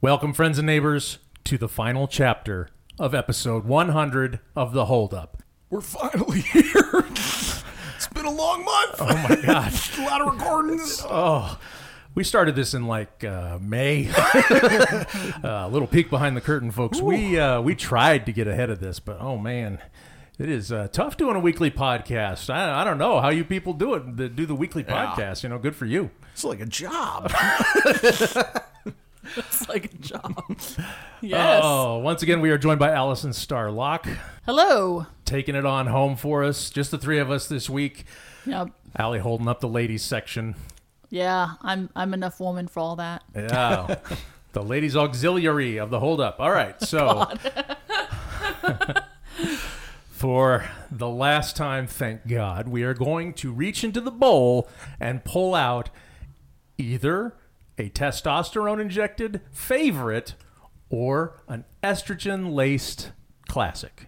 Welcome, friends and neighbors, to the final chapter of episode 100 of The Holdup. We're finally here. it's been a long month. Oh my God. a lot of recordings. Oh, we started this in like uh, May. A little peek behind the curtain, folks. We uh, we tried to get ahead of this, but oh man, it is uh, tough doing a weekly podcast. I, I don't know how you people do it. The, do the weekly podcast. You know, good for you. It's like a job. It's like a job. yes. Oh, once again, we are joined by Allison Starlock, Hello. taking it on home for us. Just the three of us this week. Yep. Allie holding up the ladies section. Yeah, I'm I'm enough woman for all that. Yeah. the ladies auxiliary of the holdup. All right. So for the last time, thank God, we are going to reach into the bowl and pull out either a testosterone injected favorite or an estrogen laced classic.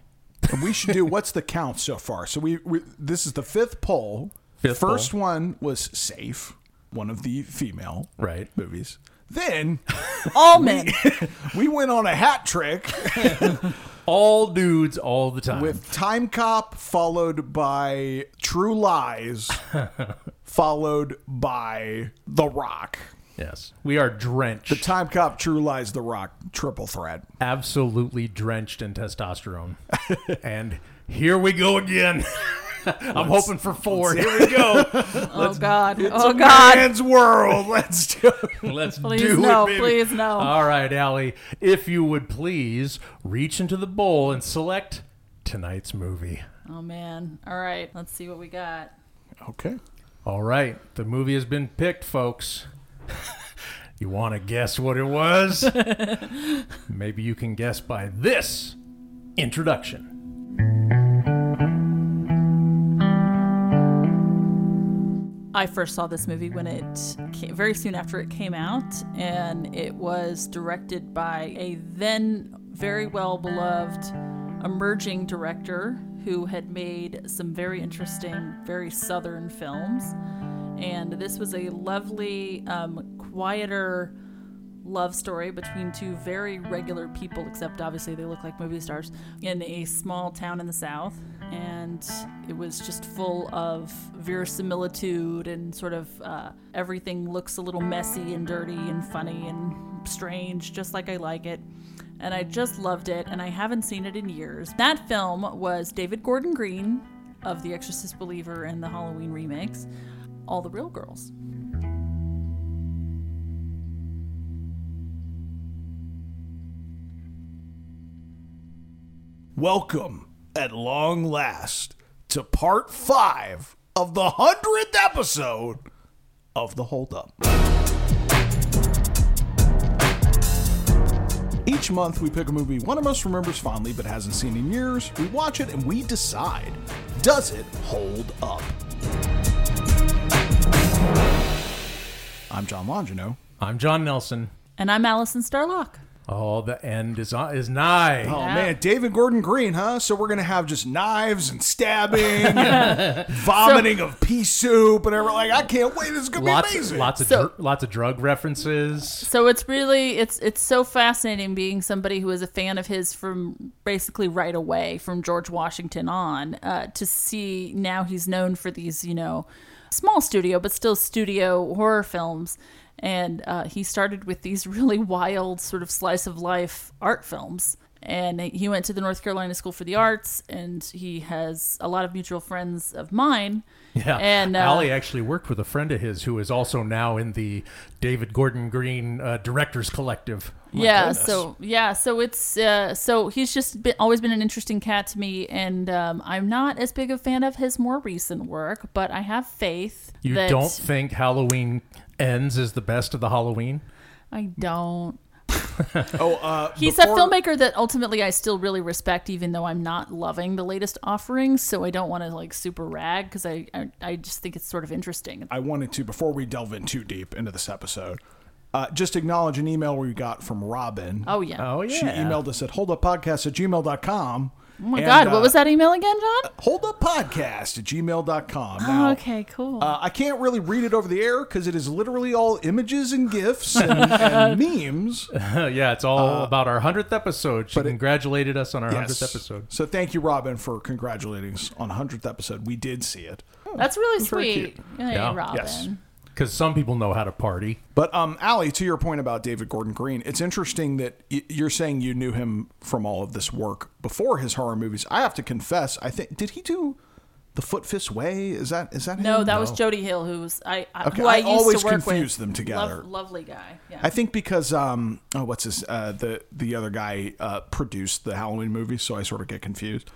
and we should do what's the count so far? So we, we this is the fifth poll. Fifth First poll. one was safe, one of the female Right. movies. Then All men. we went on a hat trick All dudes all the time. with Time Cop, followed by True Lies, followed by The Rock. Yes. We are drenched. The Time Cop, True Lies, The Rock, triple threat. absolutely drenched in testosterone. and here we go again. I'm hoping for four. Here we go. oh, oh God. It's oh a God. man's world. Let's do it. Let's Please do no, it, baby. please no. All right, Allie, if you would please reach into the bowl and select tonight's movie. Oh man. All right. Let's see what we got. Okay. All right, the movie has been picked, folks. you want to guess what it was? Maybe you can guess by this introduction. I first saw this movie when it came, very soon after it came out, and it was directed by a then very well beloved emerging director who had made some very interesting, very southern films. And this was a lovely, um, quieter love story between two very regular people, except obviously they look like movie stars, in a small town in the South. And it was just full of verisimilitude and sort of uh, everything looks a little messy and dirty and funny and strange, just like I like it. And I just loved it, and I haven't seen it in years. That film was David Gordon Green of The Exorcist Believer and the Halloween remakes, All the Real Girls. Welcome, at long last, to part five of the hundredth episode of The Hold Up. Each month, we pick a movie one of us remembers fondly but hasn't seen in years. We watch it and we decide does it hold up? I'm John Longino. I'm John Nelson. And I'm Allison Starlock. Oh, the end is on, is nigh. Oh Yeah. man, David Gordon Green, huh? So we're gonna have just knives and stabbing, and vomiting of pea soup, and everything. Like I can't wait. This is gonna lots, be amazing. lots of So- dr- lots of drug references. So it's really it's it's so fascinating being somebody who is a fan of his from basically right away from George Washington on uh, to see now he's known for these you know small studio but still studio horror films. And uh, he started with these really wild sort of slice of life art films. And he went to the North Carolina School for the Arts and he has a lot of mutual friends of mine. Yeah, and uh, Allie actually worked with a friend of his who is also now in the David Gordon Green uh, Directors Collective. Yeah goodness. so yeah so it's uh, so he's just been, always been an interesting cat to me and um, i'm not as big a fan of his more recent work but i have faith You that don't think Halloween ends is the best of the Halloween? i don't oh, uh, he's before- a filmmaker that ultimately i still really respect even though i'm not loving the latest offerings so i don't want to like super rag because I, I i just think it's sort of interesting I wanted to before we delve in too deep into this episode. Uh, just acknowledge an email we got from Robin. oh yeah Oh yeah. She emailed us at holduppodcast at gmail.com. Oh my God, what was that email again, John? Hold up podcast at gmail.com. Oh, Now, okay, cool. Uh, I can't really read it over the air because it is literally all images and gifs and, and memes. yeah, it's all about our hundredth episode. She Uh, but it- congratulated us on our hundredth episode. So thank you, Robin, for congratulating us on 100th episode. We did see it. That's really very sweet. Hey, Yeah. Robin. Yes. Because some people know how to party. But um, Allie, to your point about David Gordon Green, it's interesting that y- you're saying you knew him from all of this work before his horror movies. I have to confess, I think did he do the Foot Fist Way? Is that is that No, him? that was Jody Hill, who was I, I Okay, who I, I used always to work confuse with. them together. Lov- lovely guy. Yeah. I think because um oh what's his uh the the other guy uh produced the Halloween movie, so I sort of get confused.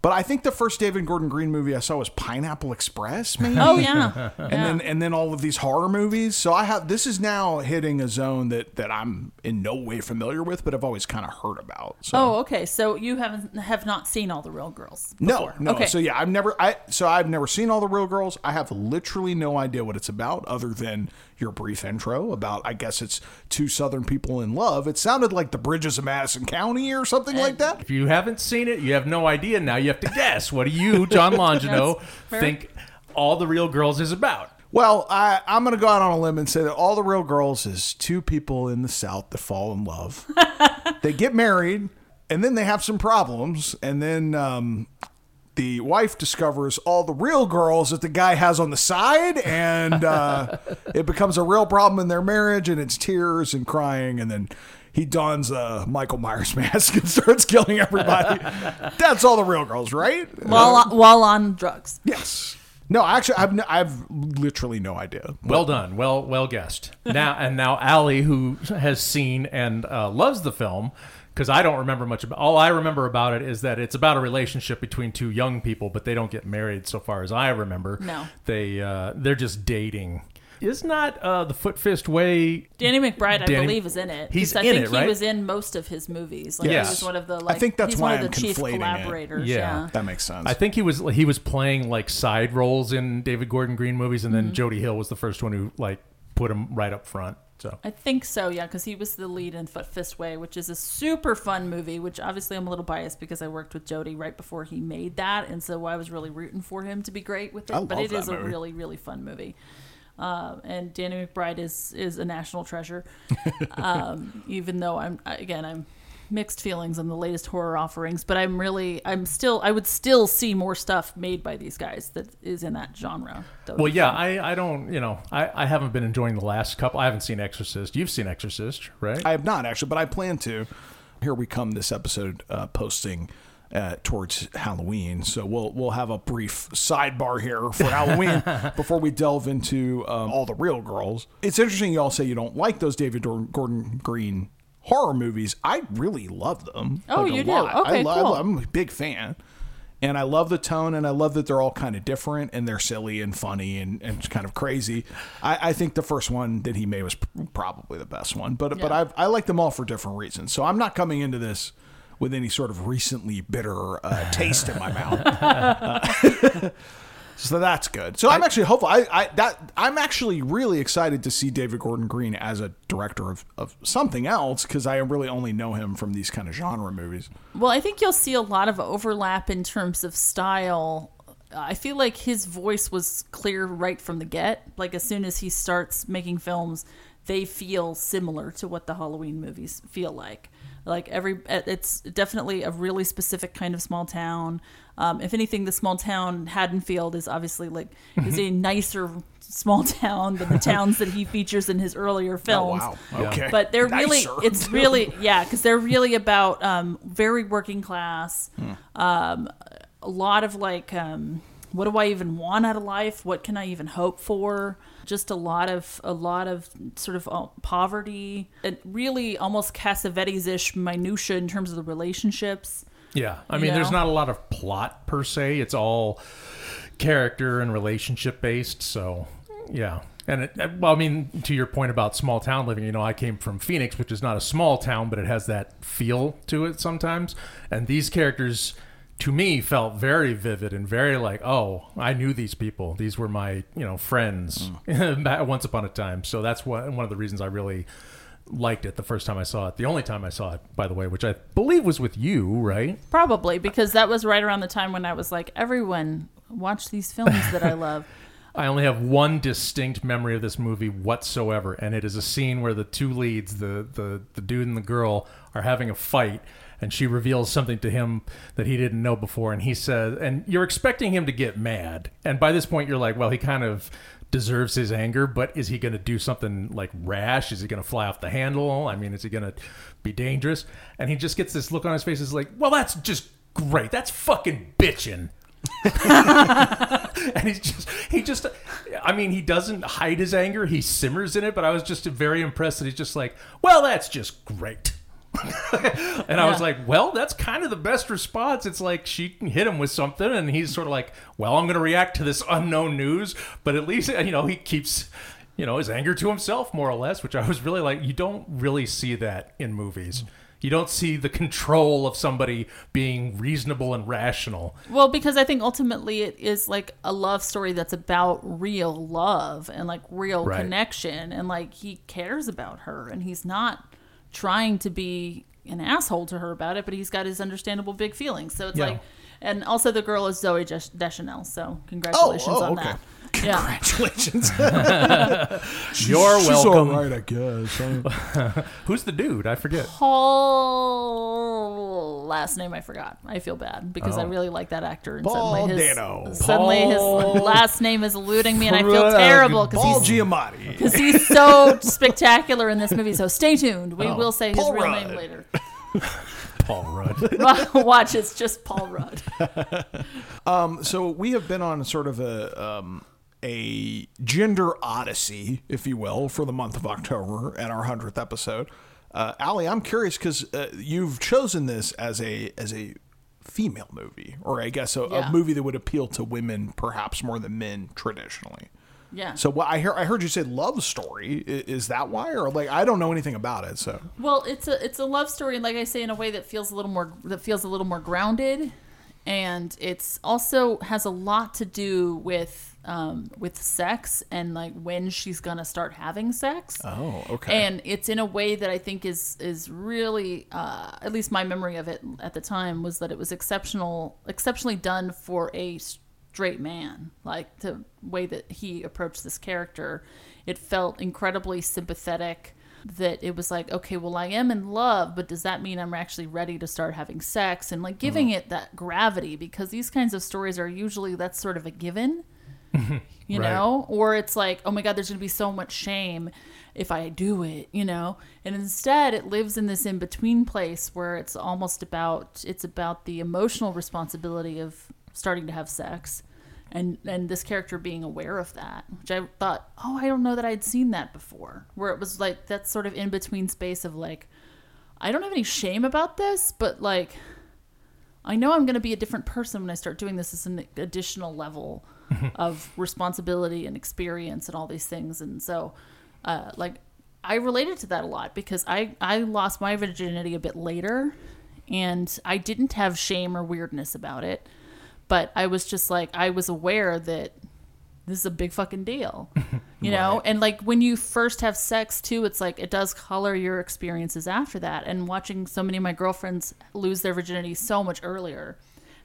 But I think the first David Gordon Green movie I saw was Pineapple Express, maybe. oh yeah. and yeah. then and then all of these horror movies. So I have this is now hitting a zone that that I'm in no way familiar with, but I've always kind of heard about. So. Oh, okay. So you haven't have not seen all the real girls. No, no. Okay. So yeah, I've never I so I've never seen all the real girls. I have literally no idea what it's about other than your brief intro about I guess it's two southern people in love. It sounded like the bridges of Madison County or something like that. If you haven't seen it, you have no idea. Now you have to guess. What do you, John Longino, think all the real girls is about? Well, I, I'm going to go out on a limb and say that all the real girls is two people in the South that fall in love. they get married, and then they have some problems, and then um, the wife discovers all the real girls that the guy has on the side, and uh, it becomes a real problem in their marriage, and it's tears and crying, and then. He dons a Michael Myers mask and starts killing everybody. That's all the real girls, right? while while on drugs. Yes. No, actually, I've n- I've literally no idea. Well done. Well, well guessed. Now and now, Allie, who has seen and uh, loves the film, because I don't remember much about. All I remember about it is that it's about a relationship between two young people, but they don't get married, so far as I remember. No. they uh, they're just dating. Is not uh, the Foot Fist Way? Danny McBride, I believe, is in it. He's 'Cause I in think it, he was in most of his movies. Like Yes. he was one of the like. think that's he's why one of I'm the chief conflating it. collaborators. Yeah. Yeah. That makes sense. I think he was he was playing like side roles in David Gordon Green movies, and then Mm-hmm. Jody Hill was the first one who like put him right up front. So I think so, yeah, because he was the lead in Foot Fist Way, which is a super fun movie. Which obviously I'm a little biased because I worked with Jody right before he made that, and so I was really rooting for him to be great with it. But it is a really, really fun movie. Uh, and Danny McBride is is a national treasure. um, even though I'm again I'm mixed feelings on the latest horror offerings, but I'm really I'm still I would still see more stuff made by these guys that is in that genre. That well, yeah. I, I don't you know I, I haven't been enjoying the last couple. I haven't seen Exorcist. You've seen Exorcist, right? I have not actually, but I plan to. Here we come. This episode uh, posting uh, towards Halloween, so we'll we'll have a brief sidebar here for Halloween before we delve into um, all the real girls. It's interesting you all say you don't like those David Gordon Green horror movies. I really love them. Oh, like, you do? lot. Okay, I love, cool. I'm a big fan. And I love the tone, and I love that they're all kind of different, and they're silly and funny and, and kind of crazy. I, I think the first one that he made was pr- probably the best one, but but I've, I like them all for different reasons. So I'm not coming into this with any sort of recently bitter uh, taste in my mouth. Uh, so that's good. So I'm actually hopeful. I, I that I'm actually really excited to see David Gordon Green as a director of, of something else because I really only know him from these kind of genre movies. Well, I think you'll see a lot of overlap in terms of style. I feel like his voice was clear right from the get. Like as soon as he starts making films, they feel similar to what the Halloween movies feel like. Like every, it's definitely a really specific kind of small town. Um, if anything, the small town Haddonfield is obviously like is a nicer small town than the towns that he features in his earlier films. Oh wow! Okay, but they're really it's really yeah because they're really about um, very working class. Um, a lot of like um, what do i even want out of life? What can i even hope for? Just a lot of a lot of sort of uh, poverty. And really almost cassavetes-ish minutia in terms of the relationships yeah, I You mean, there's not a lot of plot per se. It's all character and relationship based. So yeah. And it, uh, well, I mean, to your point about small town living, you know, I came from Phoenix, which is not a small town, but it has that feel to it sometimes. And these characters, to me, felt very vivid and very like, oh, I knew these people. These were my, you know, friends mm. back once upon a time. So that's what one of the reasons I really liked it the first time I saw it. The only time I saw it, by the way, which I believe was with you, right? Probably because that was right around the time when I was like, everyone watch these films that I love. I only have one distinct memory of this movie whatsoever, and it is a scene where the two leads, the the, the dude and the girl, are having a fight, and she reveals something to him that he didn't know before, and he says, and you're expecting him to get mad, and by this point you're like, well, he kind of deserves his anger, but is he going to do something like rash? Is he going to fly off the handle? I mean, is he going to be dangerous? And he just gets this look on his face, is like, well, that's just great. That's fucking bitching. and he's just he just i mean he doesn't hide his anger he simmers in it but i was just very impressed that he's just like well that's just great and I was like, well, that's kind of the best response. It's like she can hit him with something, and he's sort of like, well, I'm going to react to this unknown news, but at least you know he keeps you know his anger to himself more or less, which I was really like. You don't really see that in movies. You don't see the control of somebody being reasonable and rational. Well, because I think ultimately it is like a love story that's about real love and like real Right. connection, and like he cares about her, and he's not trying to be an asshole to her about it, but he's got his understandable big feelings. So it's Yeah. like, and also the girl is Zooey Deschanel, so oh, oh, congratulations oh, on okay. that. Yeah, Congratulations. You're She's welcome. all right, I guess. Who's the dude? I forget. Paul. Last name I forgot. I feel bad because I Oh. really like that actor. And Paul suddenly his, Dano. Suddenly Paul his last name is eluding me, and I feel terrible because Paul he's Giamatti. because he's so spectacular in this movie. So stay tuned. We Oh. will say his Paul real Rudd. name later. Paul Rudd. Watch, it's just Paul Rudd. So we have been on sort of a um, a gender odyssey, if you will, for the month of October at our hundredth episode. Uh, Allie, I'm curious because uh, you've chosen this as a as a female movie, or I guess a, Yeah. a movie that would appeal to women perhaps more than men traditionally. Yeah. So what I hear, I heard you say love story. Is that why, or like I don't know anything about it? So Well, it's a it's a love story, and like I say, in a way that feels a little more that feels a little more grounded, and it's also has a lot to do with um, with sex and like when she's gonna start having sex. oh, okay. And it's in a way that I think is is really, uh, at least my memory of it at the time was that it was exceptional, exceptionally done for a straight man. Like the way that he approached this character, it felt incredibly sympathetic. That it was like, okay, well, I am in love, but does that mean I'm actually ready to start having sex? And like giving it that gravity because these kinds of stories are usually that's sort of a given you Right. know? Or it's like oh my god there's gonna be so much shame if i do it you know? And instead it lives in this in between place where it's almost about it's about the emotional responsibility of starting to have sex and and this character being aware of that which i thought oh i don't know that i'd seen that before. Where it was like that sort of in between space of like i don't have any shame about this but like I know I'm going to be a different person when I start doing this as an additional level of responsibility and experience and all these things. And so, uh, like, I related to that a lot because I, I lost my virginity a bit later and I didn't have shame or weirdness about it. But I was just like, I was aware that this is a big fucking deal, you know? And like when you first have sex too, it's like it does color your experiences after that. And watching so many of my girlfriends lose their virginity so much earlier.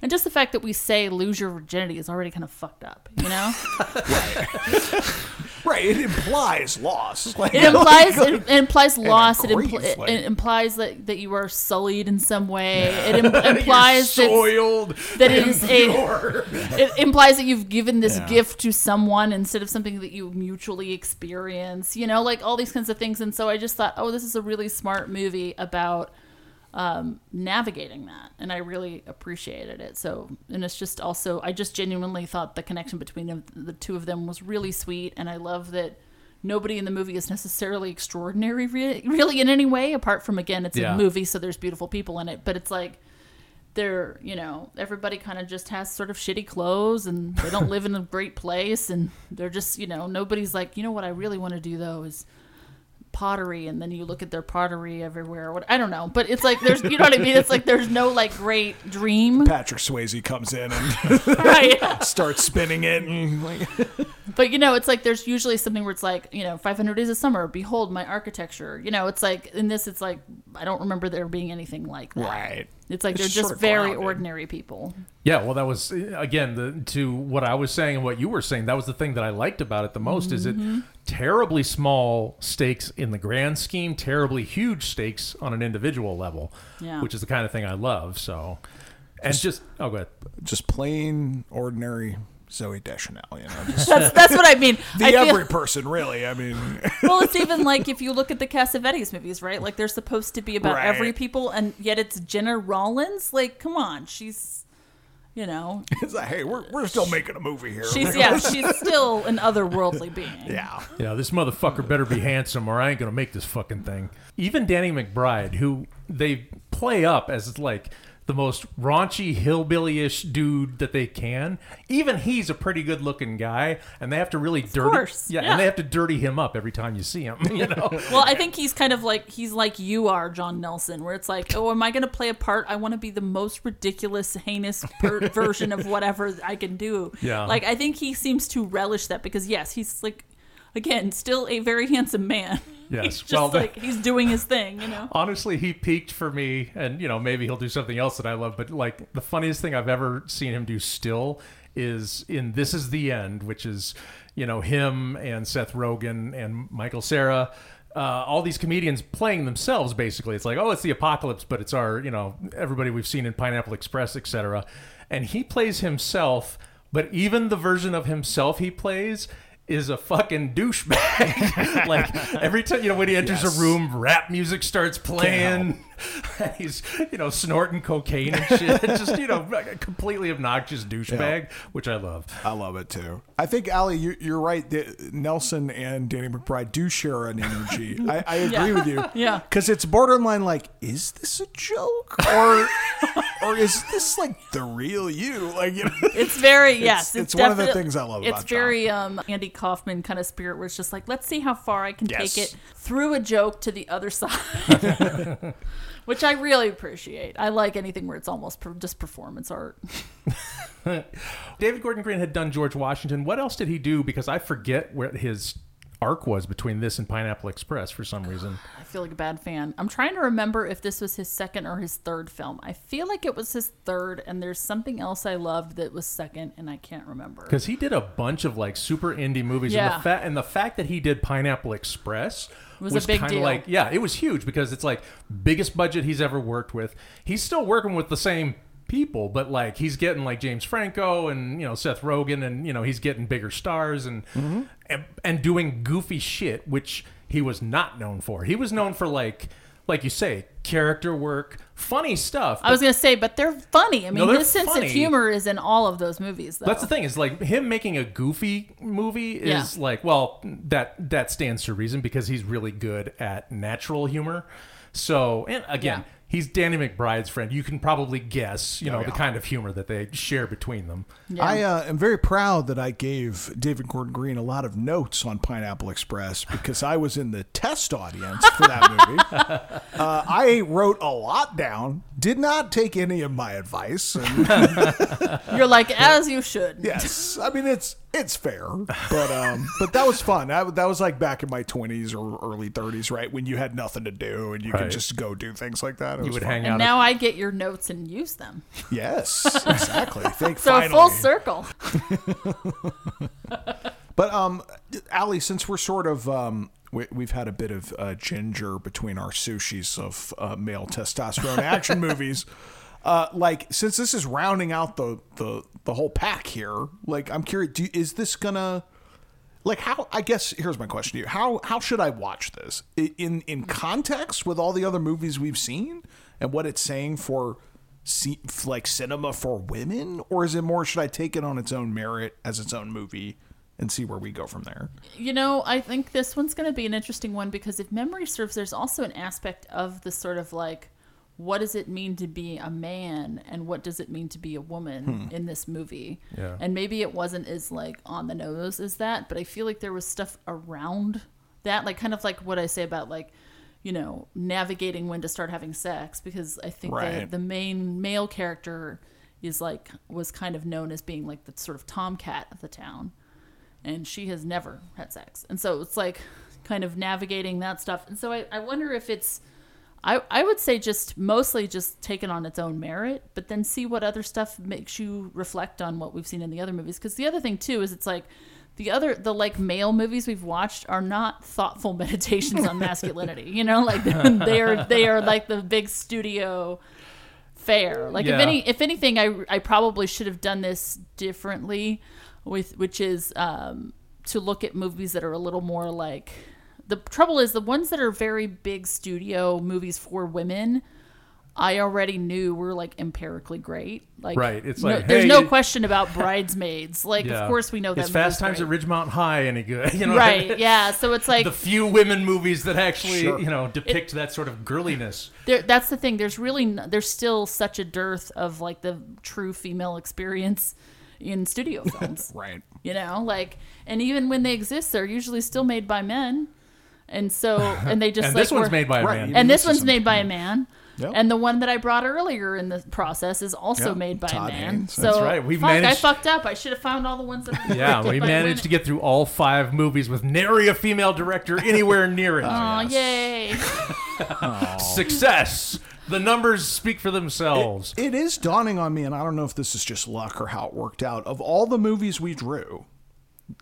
And just the fact that we say lose your virginity is already kind of fucked up, you know? right, it implies loss. Like, It implies it, it implies loss. It, impl- like- it implies that, that you are sullied in some way. It Im- implies that soiled. that it is a it implies that you've given this Yeah. gift to someone instead of something that you mutually experience you know like all these kinds of things and so i just thought oh this is a really smart movie about um, navigating that and i really appreciated it so and it's just also i just genuinely thought the connection between them, the two of them was really sweet and i love that nobody in the movie is necessarily extraordinary re- really in any way apart from again it's Yeah. a movie so there's beautiful people in it but it's like they're you know everybody kind of just has sort of shitty clothes and they don't live in a great place and they're just you know nobody's like you know what i really want to do though is pottery and then you look at their pottery everywhere what i don't know but it's like there's you know what i mean it's like there's no like great dream Patrick Swayze comes in and right starts spinning it. And like, But you know, it's like there's usually something where it's like, you know, 500 Days of Summer, behold my architecture. You know, it's like in this, it's like I don't remember there being anything like that. Right. It's like It's they're just just sort of very grounded. ordinary people. Yeah, well, that was again the, to what I was saying and what you were saying. That was the thing that I liked about it the most. Is it Mm-hmm. terribly small stakes in the grand scheme, terribly huge stakes on an individual level, Yeah. which is the kind of thing I love. So, and just oh, go ahead. Just plain ordinary Zooey Deschanel, you know. Just That's that's what I mean. the I feel, every person, really. I mean, well, it's even like if you look at the Cassavetes movies, right? Like they're supposed to be about Right. every people, and yet it's Gena Rowlands. Like, come on, she's, you know, it's like, hey, we're, we're still making a movie here. she's yeah, she's still an otherworldly being. yeah. Yeah, this motherfucker better be handsome, or I ain't gonna make this fucking thing. Even Danny McBride, who they play up as like the most raunchy hillbilly-ish dude that they can. Even he's a pretty good-looking guy, and they have to really dirty. course, yeah, yeah. and they have to dirty him up every time you see him. You know. Well, I think he's kind of like he's like you are, John Nelson, where it's like, oh, am I going to play a part? I want to be the most ridiculous, heinous per- version of whatever I can do. Yeah. Like I think he seems to relish that because yes, he's like, again, still a very handsome man. Yes, he's just well, like he's doing his thing, you know. Honestly, he peaked for me, and you know maybe he'll do something else that I love. But like the funniest thing I've ever seen him do still is in "This Is the End," which is you know him and Seth Rogen and Michael Cera. Uh, all these comedians playing themselves basically it's like oh it's the apocalypse but it's our you know everybody we've seen in pineapple express etc and he plays himself but even the version of himself he plays is a fucking douchebag. like every time you know when he enters Yes. a room, rap music starts playing. He's you know snorting cocaine and shit. Just you know a completely obnoxious douchebag, which I love. I love it too. I think Ali, you, you're right. that Nelson and Danny McBride do share an energy. I, I agree Yeah. with you. Yeah. because it's borderline like, is this a joke or or is this like the real you? Like, you know, It's very yes. it's one of the things I love It's about John. very um, Andy Kaufman kind of spirit, where it's just like, let's see how far I can Yes. take it through a joke to the other side, which I really appreciate. I like anything where it's almost per- just performance art. David Gordon Green had done George Washington. What else did he do? Because I forget where his arc was between this and Pineapple Express for some reason. I feel like a bad fan. I'm trying to remember if this was his second or his third film. I feel like it was his third, and there's something else I loved that was second, and I can't remember. Because he did a bunch of like super indie movies, and Yeah. the fact and the fact that he did Pineapple Express Was a big kinda deal. Like, yeah, it was huge because it's like biggest budget he's ever worked with. He's still working with the same people, but like he's getting like James Franco and you know Seth Rogen, and you know he's getting bigger stars and Mm-hmm. and, and doing goofy shit, which he was not known for. He was known for like like you say character work, funny stuff. I was gonna say, but they're funny. I mean, they're his sense funny. of humor is in all of those movies. Though. That's the thing is like him making a goofy movie is Yeah. like well that that stands to reason because he's really good at natural humor. So and again, Yeah. He's Danny McBride's friend. You can probably guess, you know, the yeah. kind of humor that they share between them. Yeah. I uh, am very proud that I gave David Gordon Green a lot of notes on Pineapple Express because I was in the test audience for that movie. uh, I wrote a lot down, did not take any of my advice. And You're like, as you should. yes, I mean it's it's fair, but um, but that was fun. That, that was like back in my 20s or early 30s, right? When you had nothing to do and you Right. could just go do things like that. It You would fun. hang And out. now I get your notes and use them. Yes, exactly. Thank So finally. full circle. But um, Ali, since we're sort of um, we, we've had a bit of uh, ginger between our sushis of uh, male testosterone action movies. Uh, like since this is rounding out the the the whole pack here, like I'm curious, do, is this gonna like how? I guess here's my question to you: how how should I watch this in in context with all the other movies we've seen and what it's saying for? Like cinema for women, or is it more? Should I take it on its own merit as its own movie and see where we go from there? You know, I think this one's going to be an interesting one because if memory serves, there's also an aspect of the sort of like, what does it mean to be a man and what does it mean to be a woman hmm. in this movie? Yeah. And maybe it wasn't as like on the nose as that, but I feel like there was stuff around that, like kind of like what I say about like, you know, navigating when to start having sex because I think Right. that the main male character is like was kind of known as being like the sort of tomcat of the town and she has never had sex. And so it's like kind of navigating that stuff. And so I, I wonder if it's I, I would say just mostly just take it on its own merit, but then see what other stuff makes you reflect on what we've seen in the other movies. Because the other thing too is it's like the other the like male movies we've watched are not thoughtful meditations on masculinity. You know, like they are they are like the big studio fare. Like Yeah. if any if anything, I I probably should have done this differently, with which is um, to look at movies that are a little more like. The trouble is the ones that are very big studio movies for women. I already knew were like empirically great. Like Right, it's no- like, there's no it- question about bridesmaids. Like Yeah. of course we know that Is Fast movie's Times at great. Ridgemont High any good? You know, right? Yeah. So it's like the few women movies that actually Sure. you know depict that sort of girliness. there, that's the thing. There's really there's still such a dearth of like the true female experience in studio films. Right. You know, like and even when they exist, they're usually still made by men, and so and they just And like this one's were- made by a man. Even and this this one's made by a man. Yep. And the one that I brought earlier in the process is also Yep. made by Todd a man. Haynes. So That's right. We fuck, I fucked up. I should have found all the ones that. Are Yeah, we directed by managed to get through all five movies with nary a female director anywhere near it. Aw, yay! Success. The numbers speak for themselves. It is dawning on me, and I don't know if this is just luck or how it worked out. Of all the movies we drew,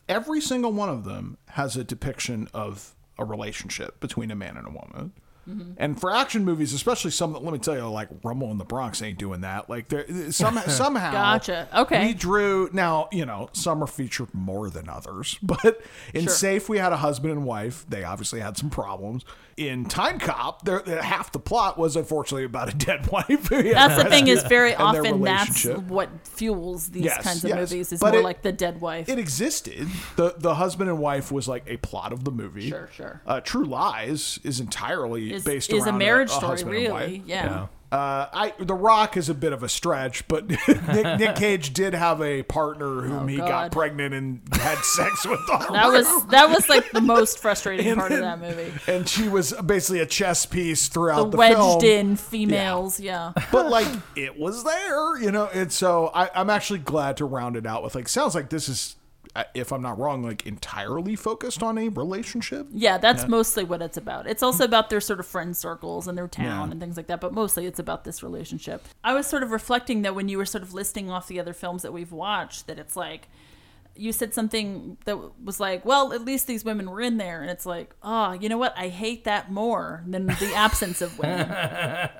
every single one of them has a depiction of a relationship between a man and a woman. Mm-hmm. And for action movies, especially some that let me tell you, like Rumble in the Bronx ain't doing that. Like there, some, somehow, Gotcha. Okay. We drew now. You know, some are featured more than others, but in Sure. Safe, we had a husband and wife. They obviously had some problems. In Time Cop, there half the plot was unfortunately about a dead wife. That's the thing is very often that's what fuels these Yes, kinds of yes. movies is But more it- like the dead wife. It existed. the The husband and wife was like a plot of the movie. Sure, sure. Uh, True Lies is entirely is, based is a marriage a, story, and wife. really? Yeah. Uh, I The Rock is a bit of a stretch, but Nick, Nick Cage did have a partner whom he got Oh, pregnant and had sex with That was that was like the most frustrating And part of that movie. And she was basically a chess piece throughout The the, wedged film. in females, yeah. but like it was there, you know. And so I, I'm actually glad to round it out with like sounds like this is, if I'm not wrong, like entirely focused on a relationship. Yeah, that's mostly what it's about. It's also about their sort of friend circles and their town Yeah. and things like that, but mostly it's about this relationship. I was sort of reflecting that when you were sort of listing off the other films that we've watched, that it's like you said something that was like, well, at least these women were in there. And it's like, oh, you know what? I hate that more than the absence of women.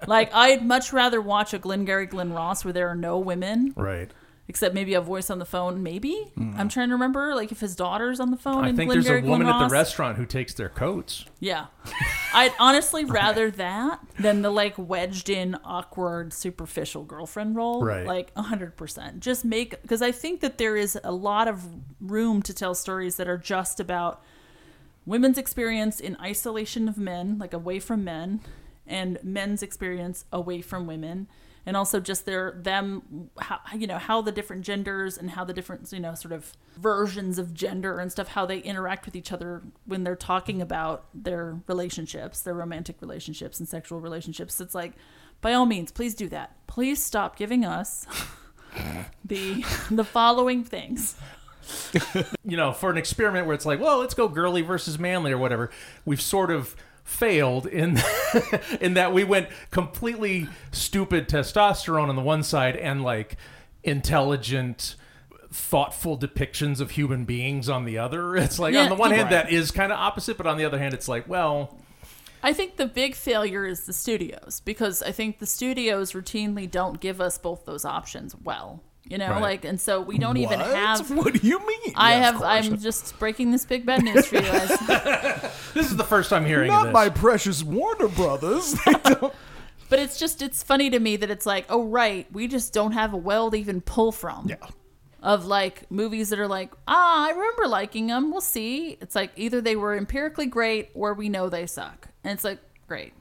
like, I'd much rather watch a Glengarry Glen Ross where there are no women, Right. Except maybe a voice on the phone, maybe. Mm. I'm trying to remember, like, if his daughter's on the phone. I in think there's a Glengarry woman at the restaurant who takes their coats. Yeah. I'd honestly rather that than the like wedged in awkward superficial girlfriend role. Right. Like 100%. Just make because I think that there is a lot of room to tell stories that are just about women's experience in isolation of men, like away from men, and men's experience away from women. And also just their them how you know how the different genders and how the different you know sort of versions of gender and stuff how they interact with each other when they're talking about their relationships, their romantic relationships and sexual relationships. It's like by all means, please do that. Please stop giving us the the following things. you know, for an experiment where it's like, well, let's go girly versus manly or whatever, we've sort of failed in in that we went completely stupid testosterone on the one side and like intelligent thoughtful depictions of human beings on the other it's like on the one hand right. that is kind of opposite but on the other hand it's like well I think the big failure is the studios because I think the studios routinely don't give us both those options well. You know, Right. like, and so we don't even have. What do you mean? I Yeah, have. I'm just breaking this big bad news for you guys. this is the first time hearing of not this my precious Warner Brothers. But it's just it's funny to me that it's like, oh right, we just don't have a well to even pull from. yeah. Of like movies that are like, ah, I remember liking them. We'll see. It's like either they were empirically great or we know they suck, and it's like great.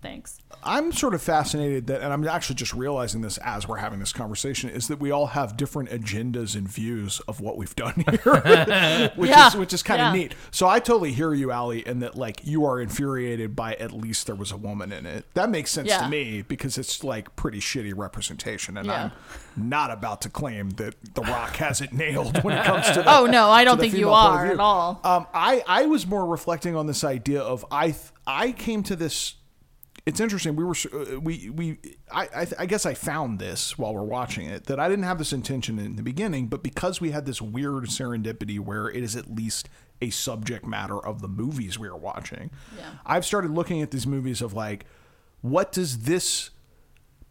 Thanks. I'm sort of fascinated that, and I'm actually just realizing this as we're having this conversation, is that we all have different agendas and views of what we've done here, which Yeah. is which is kind of Yeah. neat. So I totally hear you, Allie, and that like you are infuriated by at least there was a woman in it. That makes sense Yeah. to me because it's like pretty shitty representation, and. I'm not about to claim that The Rock has it nailed when it comes to the Oh no, I don't think you female point of are at all. Um, I I was more reflecting on this idea of I th- I came to this. It's interesting. We were uh, we we I I, I guess I found this while we're watching it that I didn't have this intention in the beginning, but because we had this weird serendipity where it is at least a subject matter of the movies we are watching. Yeah. I've started looking at these movies of like, what does this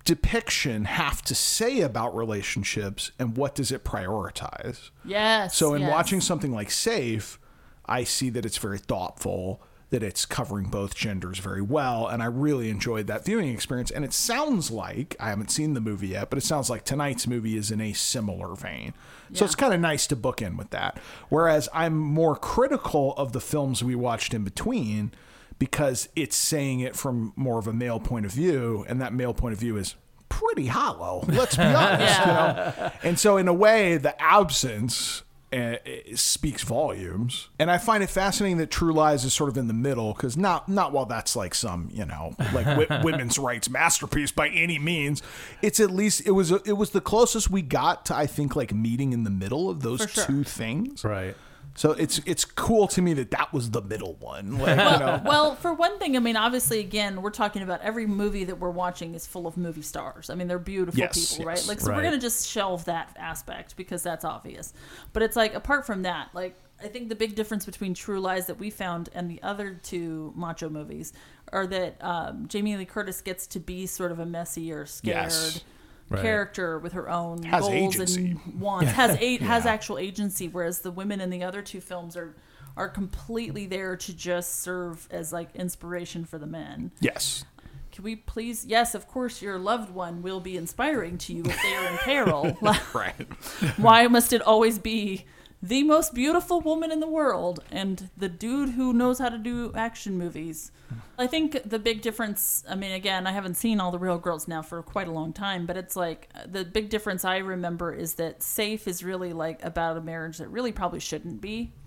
depiction have to say about relationships, and what does it prioritize? Yes. So in yes. watching something like Safe, I see that it's very thoughtful, that it's covering both genders very well, and I really enjoyed that viewing experience. And it sounds like I haven't seen the movie yet, but it sounds like tonight's movie is in a similar vein. So it's kind of nice to book in with that. Whereas I'm more critical of the films we watched in between because it's saying it from more of a male point of view, and that male point of view is pretty hollow. Let's be honest. you know? And so, in a way, the absence uh, speaks volumes. And I find it fascinating that True Lies is sort of in the middle because not not while that's like some you know like w- women's rights masterpiece by any means. It's at least it was it was the closest we got to I think like meeting in the middle of those sure. two things. Right. So it's it's cool to me that that was the middle one. Like you know. well, for one thing, I mean, obviously, again, we're talking about every movie that we're watching is full of movie stars. I mean, they're beautiful Yes, people, right? Like, so Right. we're gonna just shelve that aspect because that's obvious. But it's like apart from that, like I think the big difference between True Lies that we found and the other two macho movies are that um, Jamie Lee Curtis gets to be sort of a messy or scared. Yes. Right. character with her own Has goals agency. and wants has a, has actual agency whereas the women in the other two films are are completely there to just serve as like inspiration for the men yes. can we please yes of course your loved one will be inspiring to you if they are in peril Right. why must it always be the most beautiful woman in the world and the dude who knows how to do action movies. I think the big difference i mean again i haven't seen all the real girls now for quite a long time but it's like the big difference i remember is that safe is really like about a marriage that really probably shouldn't be.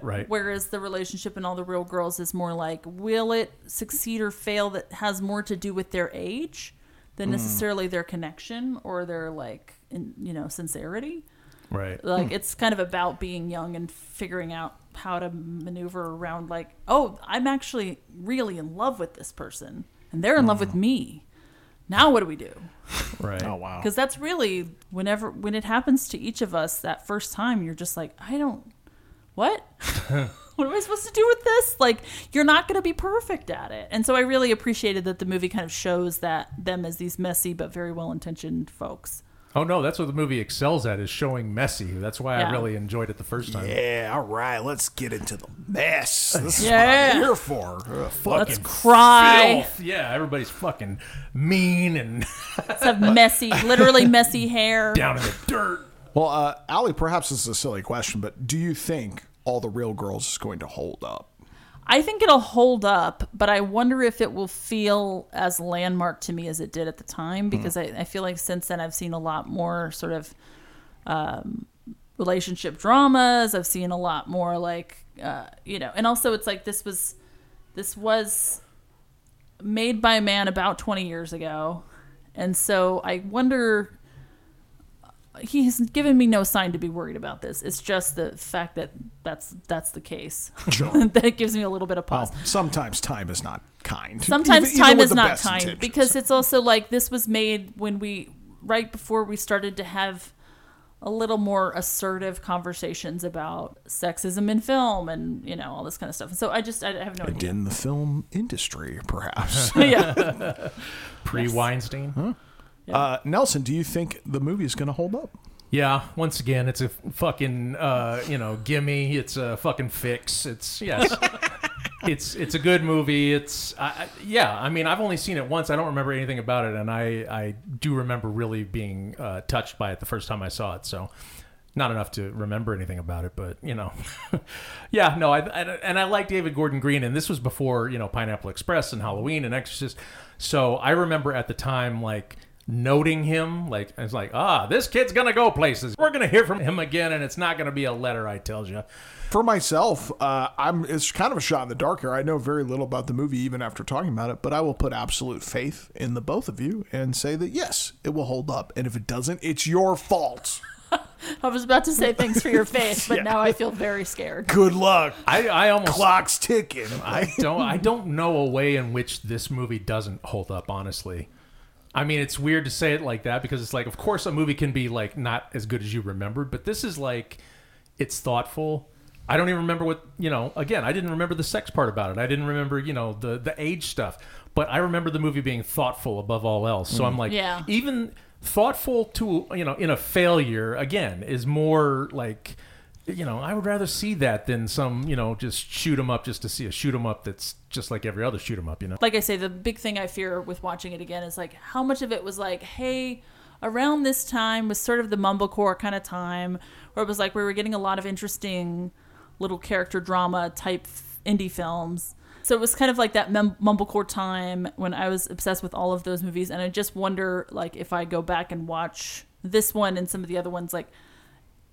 Right. whereas the relationship in all the real girls is more like will it succeed or fail that has more to do with their age than mm. necessarily their connection or their like in, you know sincerity Right. like hmm. it's kind of about being young and figuring out how to maneuver around like oh i'm actually really in love with this person and they're in love with hmm. me. Now what do we do? Right. Oh wow. because that's really whenever when it happens to each of us that first time you're just like i don't what? What am i supposed to do with this? Like you're not going to be perfect at it. And so i really appreciated that the movie kind of shows that them as these messy but very well intentioned folks Oh no, that's what the movie excels at is showing messy. That's why Yeah. I really enjoyed it the first time. Yeah, all right. Let's get into the mess. This is Yeah. what I'm here for. let's cry filth. Yeah, everybody's fucking mean and let's have messy literally messy hair down in the dirt. Well, uh, Allie, perhaps this is a silly question, but do you think all the real girls is going to hold up? I think it'll hold up, but I wonder if it will feel as landmark to me as it did at the time because I, I feel like since then I've seen a lot more sort of um, relationship dramas. I've seen a lot more like uh, you know, and also it's like this was this was made by a man about 20 years ago. And so I wonder he has given me no sign to be worried about this. It's just the fact that that's that's the case. Sure. that gives me a little bit of pause. Well, sometimes time is not kind. Sometimes Even- even time with is not kind intentions. because it's also like this was made when we right before we started to have a little more assertive conversations about sexism in film and you know all this kind of stuff. So I just I have no And idea. in the film industry, perhaps. yeah. Pre Weinstein. Uh, Nelson, do you think the movie is going to hold up? Yeah, once again, it's a fucking uh, you know gimme. It's a fucking fix. It's yes, it's it's a good movie. It's I, I, yeah. I mean, I've only seen it once. I don't remember anything about it, and I I do remember really being uh, touched by it the first time I saw it. So not enough to remember anything about it, but you know, yeah, no, I, I and I like David Gordon Green, and this was before you know Pineapple Express and Halloween and Exorcist, so I remember at the time like noting him, like it's like, ah, this kid's gonna go places. We're gonna hear from him again, and it's not gonna be a letter, I tells you. For myself, uh, I'm it's kind of a shot in the dark here. I know very little about the movie, even after talking about it, but I will put absolute faith in the both of you and say that yes, it will hold up. And if it doesn't, it's your fault. I was about to say thanks for your faith, but now I feel very scared. Good luck. I, I almost Clock's ticking. I don't I don't know a way in which this movie doesn't hold up, honestly. I mean, it's weird to say it like that because it's like, of course, a movie can be like not as good as you remembered, but this is like, it's thoughtful. I don't even remember what you know. Again, I didn't remember the sex part about it. I didn't remember you know the the age stuff, but I remember the movie being thoughtful above all else. So I'm mm. like, Yeah. even thoughtful to you know in a failure again is more like you know I would rather see that than some you know just shoot 'em up just to see a shoot 'em up that's just like every other shoot 'em up. You know. Like I say, the big thing I fear with watching it again is like how much of it was like, hey, around this time was sort of the mumblecore kind of time, where it was like we were getting a lot of interesting little character drama type indie films. So it was kind of like that mum- mumblecore time when I was obsessed with all of those movies, and I just wonder, like, if I go back and watch this one and some of the other ones, like,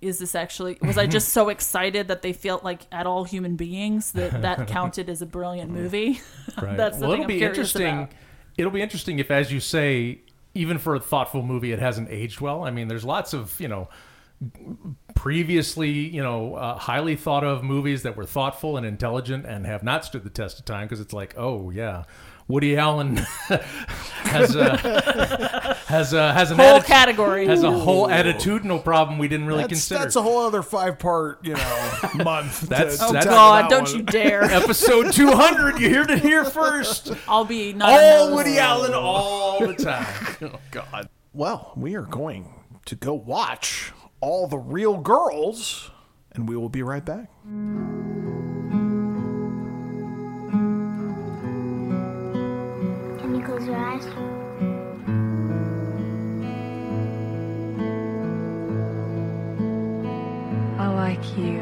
is this actually was I just so excited that they felt like at all human beings that that counted as a brilliant movie? Right. That's the well, thing it'll I'm be interesting. about. It'll be interesting if, as you say, even for a thoughtful movie, it hasn't aged well. I mean, there's lots of you know previously you know uh, highly thought of movies that were thoughtful and intelligent and have not stood the test of time because it's like, oh yeah. Woody Allen has uh, a, has a, has an Whole atti- category. has a whole attitudinal problem we didn't really That's, consider. that's a whole other five part, you know, month. That's- to Oh that's- tackle God! that Don't one. you dare! Episode 200, you heard it here first. I'll be not All a Woody Allen all the time. Oh God. Well, we are going to go watch all the real girls, and we will be right back. You close your eyes? I like you.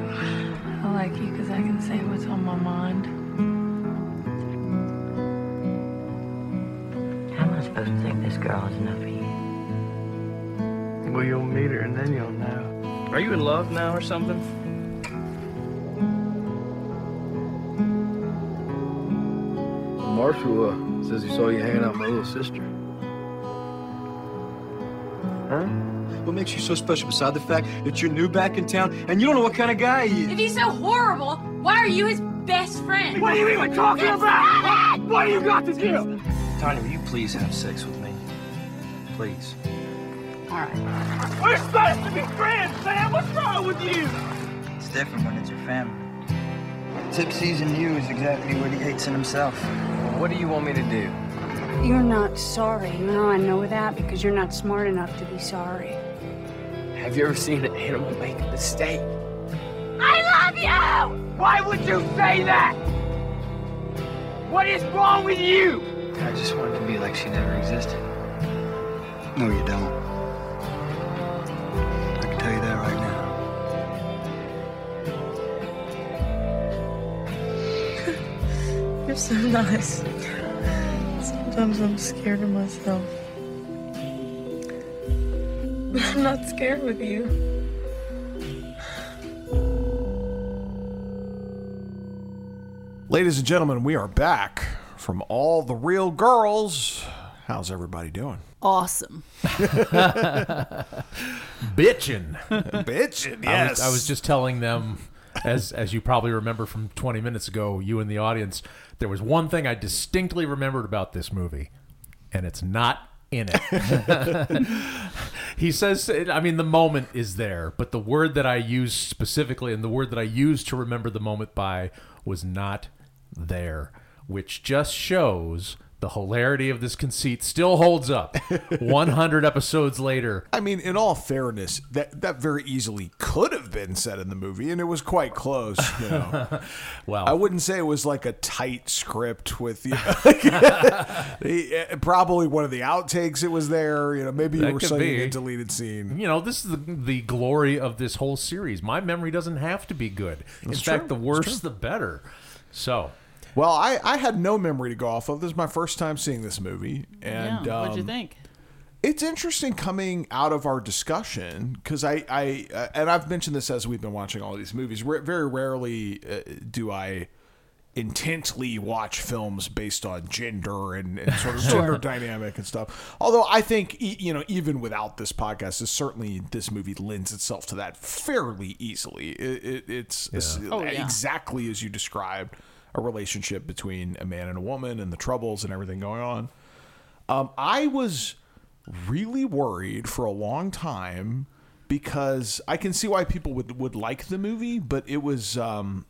I like you because I can say what's on my mind. How am I supposed to think this girl is enough for you? Well, you'll meet her and then you'll know. Are you in love now or something? Marshall uh, says he saw you hanging out with my little sister. Huh? What makes you so special beside the fact that you're new back in town and you don't know what kind of guy he is? If he's so horrible, why are you his best friend? What are you even talking about? What, what do you got to give? Tanya, will you please have sex with me? Please. All right. We're supposed to be friends, Sam. What's wrong with you? It's different when it's your family. Tip sees in you is exactly what he hates in himself. What do you want me to do? You're not sorry. You know I know that because you're not smart enough to be sorry. Have you ever seen an animal make a mistake? I love you! Why would you say that? What is wrong with you? I just want it to be like she never existed. No, you don't. I can tell you that right now. You're so nice. Sometimes I'm scared of myself. But I'm not scared with you. Ladies and gentlemen, we are back from all the real girls. How's everybody doing? Awesome. Bitchin'. Bitchin', I was, I was just telling them, as as you probably remember from 20 minutes ago, you in the audience, there was one thing I distinctly remembered about this movie, and it's not in it. he says, I mean, the moment is there, but the word that I used specifically, and the word that I used to remember the moment by, was not there, which just shows the hilarity of this conceit still holds up 100 episodes later. I mean, in all fairness, that that very easily could have been said in the movie, and it was quite close. You know, well, I wouldn't say it was like a tight script with you. the, eh, probably one of the outtakes. It was there. You know, maybe you were citing a deleted scene. You know, this is the, the glory of this whole series. My memory doesn't have to be good. In That's fact, the worse, the better. So, Well, I, I had no memory to go off of. This is my first time seeing this movie, and yeah. What'd you um, think? It's interesting coming out of our discussion because I, I uh, and I've mentioned this as we've been watching all these movies. Ra- very rarely uh, do I intently watch films based on gender and, and sort of gender dynamic and stuff. Although I think e- you know even without this podcast, is certainly this movie lends itself to that fairly easily. It, it, it's it's Oh, yeah. exactly as you described a relationship between a man and a woman and the troubles and everything going on. Um, I was really worried for a long time because I can see why people would, would like the movie, but it was um,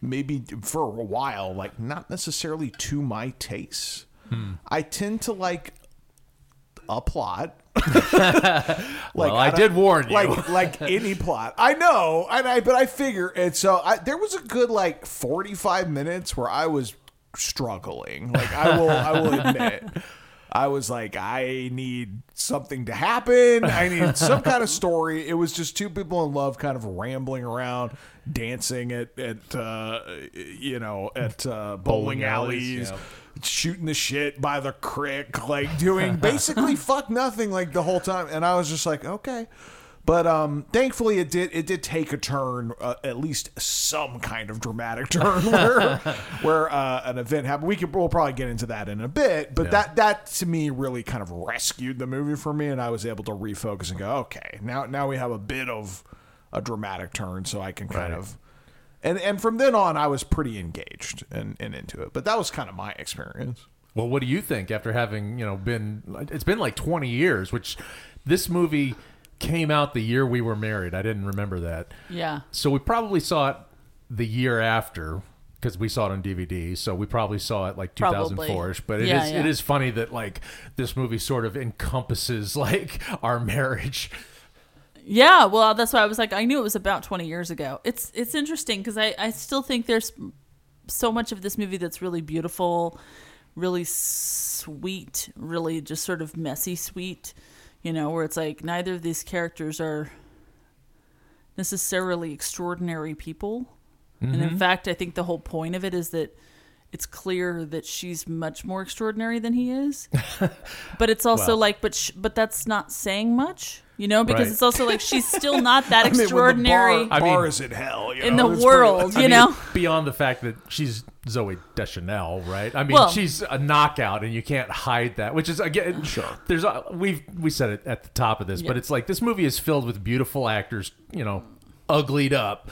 maybe for a while like not necessarily to my taste. I tend to like a plot. Well, I did warn you. Like like any plot. I know, and I but I figure and so I, there was a good like forty five minutes where I was struggling. Like I will I will admit. I was like, I need something to happen. I need some kind of story. It was just two people in love, kind of rambling around, dancing at at uh, you know at uh, bowling, Bowling alleys, alleys, yeah. Shooting the shit by the crick, like doing basically fuck nothing like the whole time. And I was just like, okay. But um, thankfully, it did it did take a turn, uh, at least some kind of dramatic turn, where where uh, an event happened. We could we'll probably get into that in a bit, but that that to me really kind of rescued the movie for me, and I was able to refocus and go, okay, now now we have a bit of a dramatic turn, so I can kind Right. of. And, and from then on, I was pretty engaged and, and into it. But that was kind of my experience. Well, what do you think after having, you know, been it's been like 20 years, which this movie came out the year we were married. I didn't remember that. Yeah. So we probably saw it the year after because we saw it on DVD. So we probably saw it like Probably. 2004ish, but it is Yeah, it yeah. is funny that like this movie sort of encompasses like our marriage. Yeah, well, that's why I was like, I knew it was about 20 years ago. It's it's interesting because I, I still think there's so much of this movie that's really beautiful, really sweet, really just sort of messy sweet, you know, where it's like neither of these characters are necessarily extraordinary people. And in Mhm. fact, I think the whole point of it is that it's clear that she's much more extraordinary than he is. but it's also Well. like, but sh- but that's not saying much, you know, because Right. it's also like she's still not that I mean, when the extraordinary. bar, I mean- bar is in hell. You in know, the it's world, pretty- you I mean, know? beyond the fact that she's Zooey Deschanel, right? I mean, Well- she's a knockout, and you can't hide that. Which is again, sure. There's a, we've we said it at the top of this, but it's like this movie is filled with beautiful actors, you know, uglied up.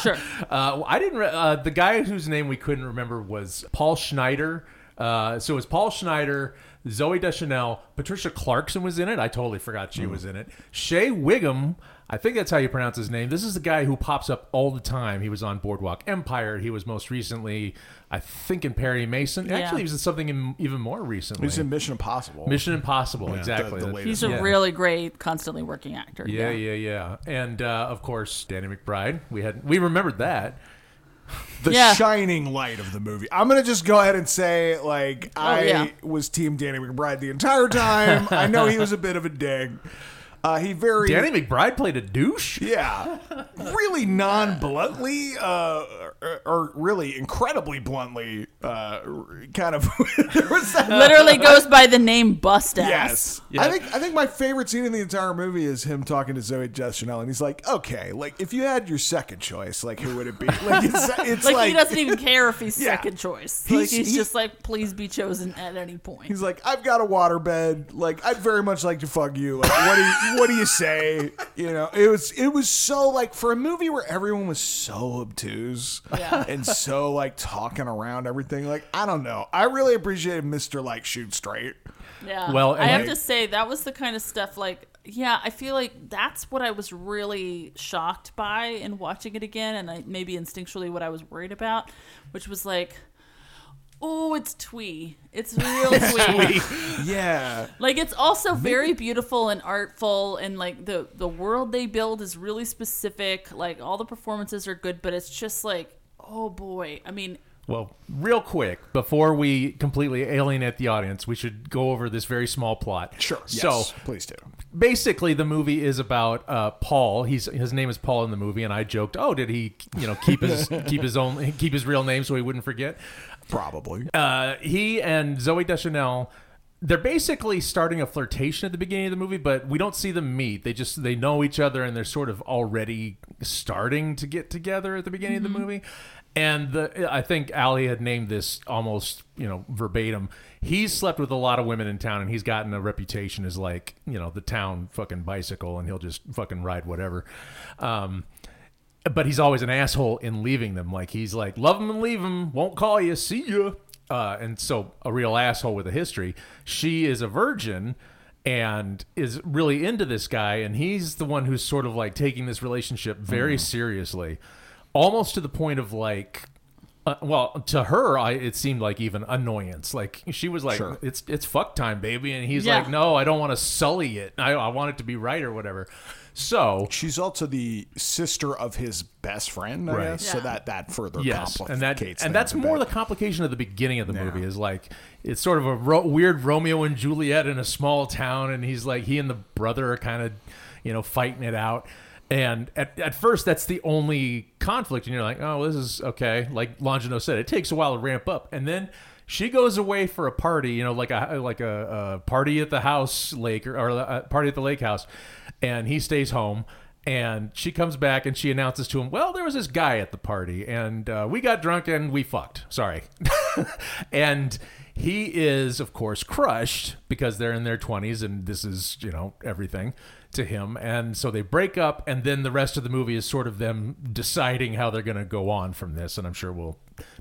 Sure. Uh, I didn't. Re- uh, the guy whose name we couldn't remember was Paul Schneider. Uh, so it was Paul Schneider, Zooey Deschanel, Patricia Clarkson was in it. I totally forgot she was in it. Shea Whigham. I think that's how you pronounce his name. This is the guy who pops up all the time. He was on Boardwalk Empire. He was most recently, I think, in Perry Mason. Yeah. Actually, he was in something in, even more recently. He's in Mission Impossible. Mission Impossible, Yeah, exactly. the- the He's a yeah. really great, constantly working actor. Yeah, yeah, yeah. And uh, of course, Danny McBride. We had we remembered that. the Yeah. shining light of the movie. I'm gonna just go ahead and say, like, I Oh, yeah. was Team Danny McBride the entire time. I know he was a bit of a dig. Uh, he very Danny McBride played a douche. yeah, really non-bluntly, uh, or, or really incredibly bluntly, uh, kind of. there was that Literally goes by the name Bust Ass. Yes, I think I think my favorite scene in the entire movie is him talking to Zooey Deschanel, and he's like, "Okay, like if you had your second choice, like who would it be?" Like it's, it's Like, like, he doesn't even care if he's Yeah. second choice. He's- like he's just like, please be chosen at any point. He's like, I've got a waterbed. Like, I'd very much like to fuck you. Like, what do you, what do you say? You know, it was it was so like for a movie where everyone was so obtuse Yeah. and so like talking around everything. Like, I don't know. I really appreciated Mister like shoot straight. Yeah. Well, I and have I- to say that was the kind of stuff like yeah, I feel like that's what I was really shocked by in watching it again and I maybe instinctually what I was worried about, which was like Oh, it's twee. It's real twee. Yeah. Like it's also very beautiful and artful, and like the the world they build is really specific. Like all the performances are good, but it's just like, oh boy. I mean, Well, real quick, before we completely alienate the audience, we should go over this very small plot. Sure. So, yes, please do. basically, the movie is about uh, Paul. He's his name is Paul in the movie, and I joked, "Oh, did he, you know, keep his keep his own keep his real name so he wouldn't forget?" Probably. Uh, he and Zooey Deschanel. They're basically starting a flirtation at the beginning of the movie, but we don't see them meet. They just they know each other and they're sort of already starting to get together at the beginning of the movie. And the I think Ali had named this almost you know verbatim. He's slept with a lot of women in town, and he's gotten a reputation as like you know the town fucking bicycle, and he'll just fucking ride whatever. Um, but he's always an asshole in leaving them. Like he's like, love him and leave him, won't call you, see ya. Uh, and so a real asshole with a history. She is a virgin and is really into this guy, and he's the one who's sort of like taking this relationship very seriously, almost to the point of like. Uh, well, to her, I, it seemed like even annoyance. Like she was like, Sure. "It's it's fuck time, baby," and he's Yeah. like, "No, I don't want to sully it. I, I want it to be right or whatever." So She's also the sister of his best friend, I Right. guess. So that that further yes, complicates and that and that's a more the complication of the beginning of the Yeah. movie is like it's sort of a ro- weird Romeo and Juliet in a small town, and he's like he and the brother are kind of you know fighting it out. And at, at first, that's the only conflict, and you're like, "Oh, this is okay." Like Longino said, it takes a while to ramp up, and then she goes away for a party, you know, like a like a, a party at the house lake or, or a party at the lake house, and he stays home. And she comes back and she announces to him, "Well, there was this guy at the party, and uh, we got drunk and we fucked. Sorry." and he is, of course, crushed because they're in their twenties and this is, you know, everything to him. And so they break up, and then the rest of the movie is sort of them deciding how they're going to go on from this. And I'm sure we'll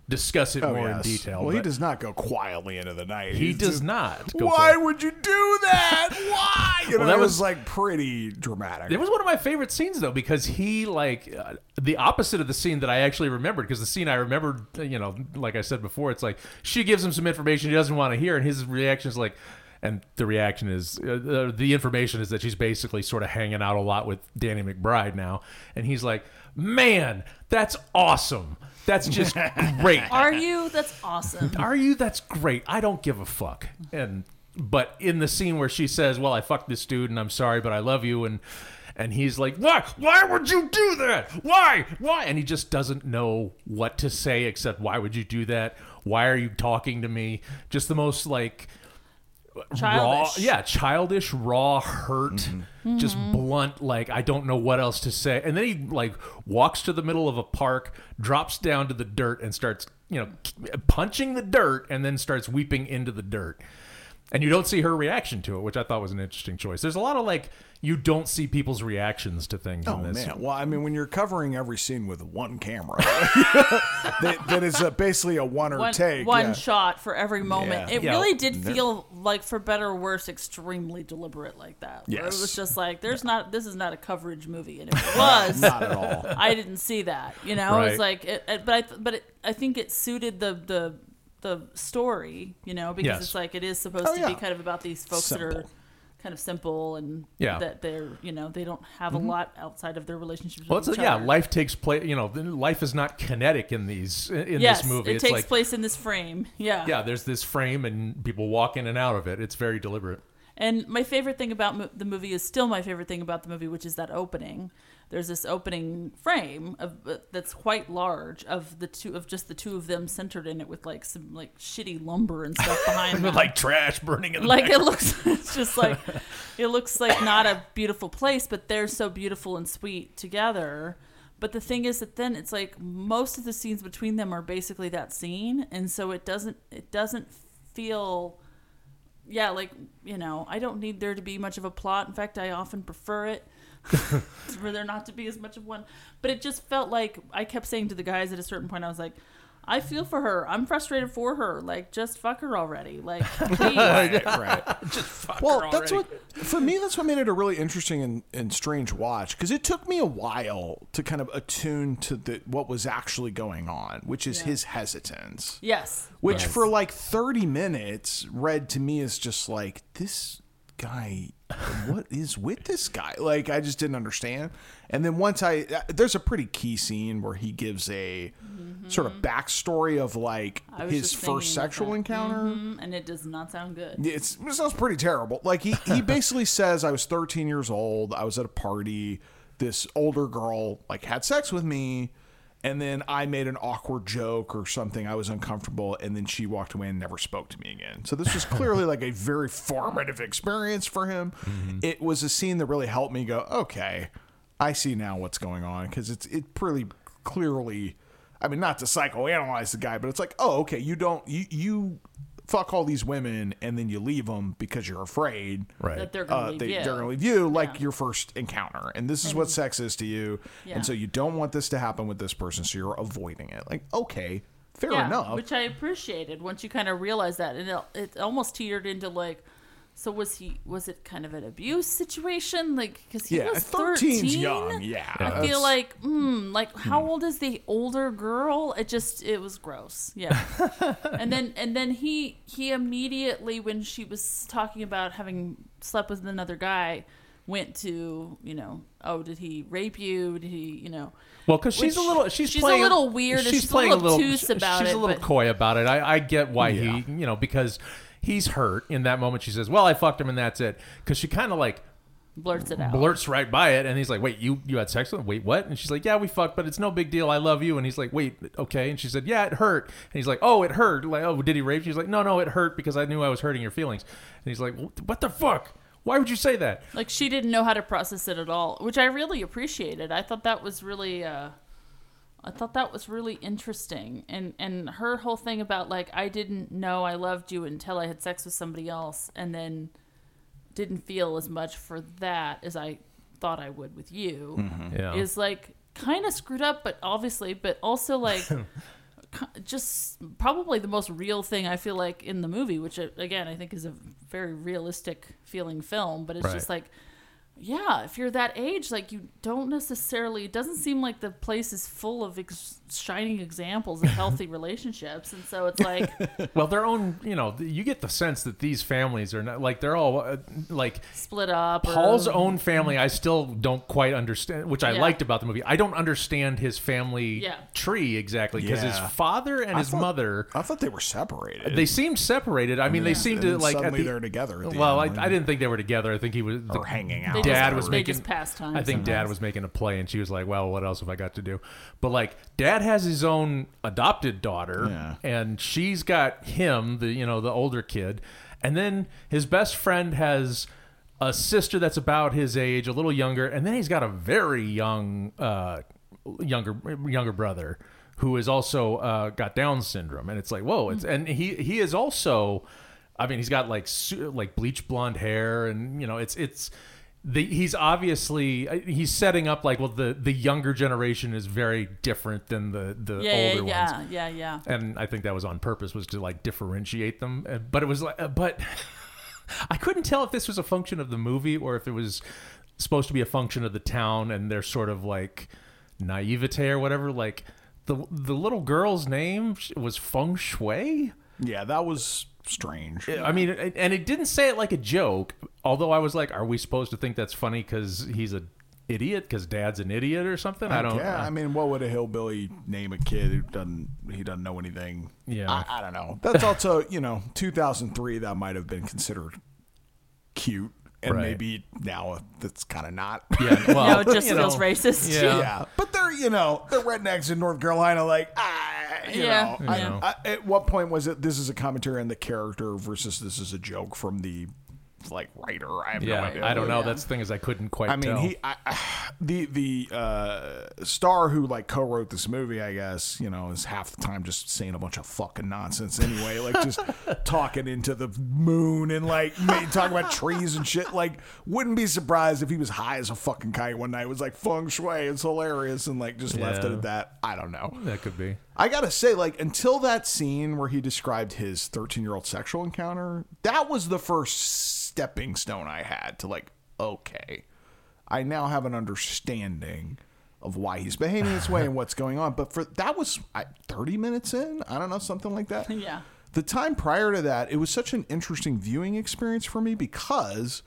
discuss it Oh, more yes. in detail. Well, he does not go quietly into the night. He He's does just, not. Why it. would you do that? Why? You know, Well, that that was, was- like pretty dramatic. It was one of my favorite scenes though because he like uh, the opposite of the scene that I actually remembered because the scene I remembered uh, you know like I said before it's like she gives him some information he doesn't want to hear and his reaction is like and the reaction is uh, uh, the information is that she's basically sort of hanging out a lot with Danny McBride now and he's like man that's awesome that's just great are you? That's awesome. are you? That's great. I don't give a fuck. And but in the scene where she says, "Well, I fucked this dude, and I'm sorry, but I love you," and and he's like, "Why? Why would you do that? Why? Why?" And he just doesn't know what to say except, "Why would you do that? Why are you talking to me?" Just the most like Childish. raw, yeah, childish, raw hurt, mm-hmm. just mm-hmm. blunt. Like I don't know what else to say. And then he like walks to the middle of a park, drops down to the dirt, and starts you know punching the dirt, and then starts weeping into the dirt. And you don't see her reaction to it, which I thought was an interesting choice. There's a lot of like you don't see people's reactions to things Oh in this. man! Well, I mean, when you're covering every scene with one camera, that, that is a, basically a one or One, take. one yeah. shot for every moment. Yeah. It Yeah. really did feel like, for better or worse, extremely deliberate like that. where Yes. It was just like, there's not, this is not a coverage movie. And if it was, Not at all. I didn't see that. You know, Right. it's like, it, it, but I, but it, I think it suited the the the story. You know, because Yes. it's like it is supposed Oh, to be kind of about these folks that are kind of simple and Yeah. that they're you know they don't have a mm-hmm. lot outside of their relationships. Well, with it's each yeah, other. life takes place. You know, life is not kinetic in these in yes, this movie. it it's takes like place in this frame. Yeah, yeah, there's this frame and people walk in and out of it. It's very deliberate. And my favorite thing about mo- the movie is still my favorite thing about the movie, which is that opening. There's this opening frame of uh, that's quite large of the two of just the two of them centered in it with like some like shitty lumber and stuff behind them. like trash burning in the like back. it looks it's just like it looks like not a beautiful place but they're so beautiful and sweet together but the thing is that then it's like most of the scenes between them are basically that scene and so it doesn't it doesn't feel yeah like you know i don't need there to be much of a plot in fact i often prefer it for there not to be as much of one but it just felt like i kept saying to the guys at a certain point i was like I feel for her. I'm frustrated for her. Like, just fuck her already. Like, please. right, right. Just fuck Well, her that's already. what for me. That's what made it a really interesting and, and strange watch because it took me a while to kind of attune to the what was actually going on, which is his hesitance. yes. Which Yes. for like thirty minutes read to me as just like this guy. What is with this guy? Like I just didn't understand. And then once I uh, there's a pretty key scene where he gives a sort of backstory of like Mm-hmm. His first sexual that. encounter. Mhm, and it does not sound good. It's, it sounds pretty terrible. Like he, he basically says, I was 13 years old. I was at a party. This older girl like had sex with me, and then I made an awkward joke or something. I was uncomfortable, and then she walked away and never spoke to me again. So this was clearly like a very formative experience for him. Mm-hmm. It was a scene that really helped me go, okay, I see now what's going on because it's it pretty clearly. I mean, not to psychoanalyze the guy, but it's like, oh, okay, you don't you you fuck all these women and then you leave them because you're afraid Right. That they're gonna uh, leave they, you. gonna leave you like your first encounter, and this is what sex is to you, Yeah. and so you don't want this to happen with this person, so you're avoiding it. Like, okay, fair yeah, enough. which I appreciated once you kind of realized that, and it, it almost teetered into like, so was he? Was it kind of an abuse situation? Like, because he yeah, was thirteen. young. Yeah, I that's- feel like, mm, like how old is the older girl? It just it was gross. Yeah. and then and then he he immediately when she was talking about having slept with another guy went to you know oh did he rape you did he you know Well, because she's a little, she's, she's a little weird and She's, she's a playing little little obtuse about she's it, a little but- coy about it. I, I get why Yeah. he, you know, because he's hurt in that moment. She says, "Well, I fucked him, and that's it." Because she kind of like blurts it out blurts right by it, and he's like, "Wait, you you had sex with him? Wait, what?" And she's like, "Yeah, we fucked, but it's no big deal. I love you." And he's like, "Wait, okay." And she said, "Yeah, it hurt." And he's like, "Oh, it hurt. Like, oh, did he rape you?" She's like, "No, no, it hurt because I knew I was hurting your feelings." And he's like, "What the fuck? Why would you say that?" like she didn't know how to process it at all which i really appreciated i thought that was really uh i thought that was really interesting and and her whole thing about like i didn't know i loved you until i had sex with somebody else and then didn't feel as much for that as i thought i would with you Yeah. is like kind of screwed up but obviously but also like just probably the most real thing I feel like in the movie, which uh, again I think is a very realistic feeling film. But it's Right. just like, yeah, if you're that age, like you don't necessarily. It doesn't seem like the place is full of ex- shining examples of healthy relationships, and so it's like, Well, their own, you know, you get the sense that these families are not like they're all uh, like split up. or- Paul's own family. I still don't quite understand, which I Yeah. liked about the movie. I don't understand his family Yeah. tree exactly because his father and I his thought- mother. I thought they were separated. They seemed separated. I mean, they seemed And to then like at suddenly the, they're together at the well, end, I, I didn't think they were together. I think he was or hanging out. Dad just- was making just pass time I think Dad was making a play, and she was like, "Well, what else have I got to do?" But like, Dad has his own adopted daughter, Yeah. and she's got him, the you know the older kid, and then his best friend has a sister that's about his age, a little younger, and then he's got a very young, uh, younger younger brother who is also uh, got Down syndrome, and it's like, whoa, it's and he he is also. I mean, he's got like su- like bleach blonde hair, and you know, it's it's the he's obviously uh, he's setting up like well the the younger generation is very different than the the yeah, yeah, older yeah, ones, yeah, yeah. and I think that was on purpose was to like differentiate them. Uh, But it was like, uh, but I couldn't tell if this was a function of the movie or if it was supposed to be a function of the town and their sort of like naivete or whatever. Like the the little girl's name was Feng Shui. Yeah, that was strange. I mean, and it didn't say it like a joke. Although I was like, are we supposed to think that's funny because he's a idiot because dad's an idiot or something? I don't. Yeah, I mean, what would a hillbilly name a kid who doesn't he doesn't know anything? Yeah. I, I don't know. That's also you know 2003. That might have been considered cute, and Right. maybe now that's kind of not. yeah. Well, No, it just feels know, racist. Yeah. yeah, but they're you know they're rednecks in North Carolina. Like, ah, you Yeah, know, I- I- at what point was it? This is a commentary on the character versus this is a joke from the like writer. I have Yeah, no idea. I don't know. That's the thing is I couldn't quite. I mean, tell. he, I, the the uh, star who like co-wrote this movie, I guess, you know, is half the time just saying a bunch of fucking nonsense anyway, like just talking into the moon and like talking about trees and shit. Like, wouldn't be surprised if he was high as a fucking kite one night. It was like feng shui, it's hilarious, and like just left it at that. I don't know. that could be. I gotta say, like, until that scene where he described his 13 year old sexual encounter, that was the first stepping stone I had to, like, okay, I now have an understanding of why he's behaving this way and what's going on. But for that was I, 30 minutes in, I don't know, something like that. Yeah. The time prior to that, it was such an interesting viewing experience for me because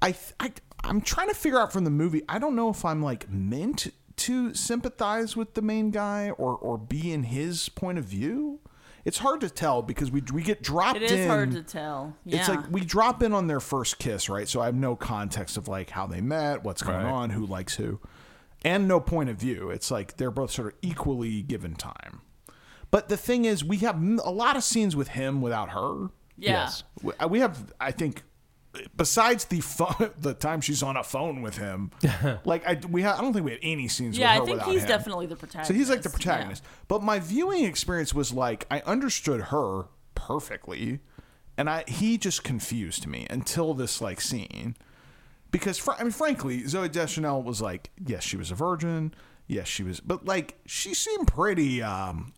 I, I I'm trying to figure out from the movie. I don't know if I'm like meant to sympathize with the main guy or or be in his point of view. It's hard to tell because we we get dropped It is in. hard to tell. Yeah. It's like we drop in on their first kiss, right? So I have no context of like how they met, what's going Right. on, who likes who, and no point of view. It's like they're both sort of equally given time. But the thing is, we have a lot of scenes with him without her. Yeah. Yes. We have, I think, besides the phone, the time she's on a phone with him, like I we have, I don't think we had any scenes. yeah, with her I think he's him. definitely the protagonist. So he's like the Yeah. protagonist. But my viewing experience was like I understood her perfectly, and I he just confused me until this like scene. Because fr- I mean, frankly, Zooey Deschanel was like, yes, she was a virgin. Yes, she was, but like she seemed pretty. um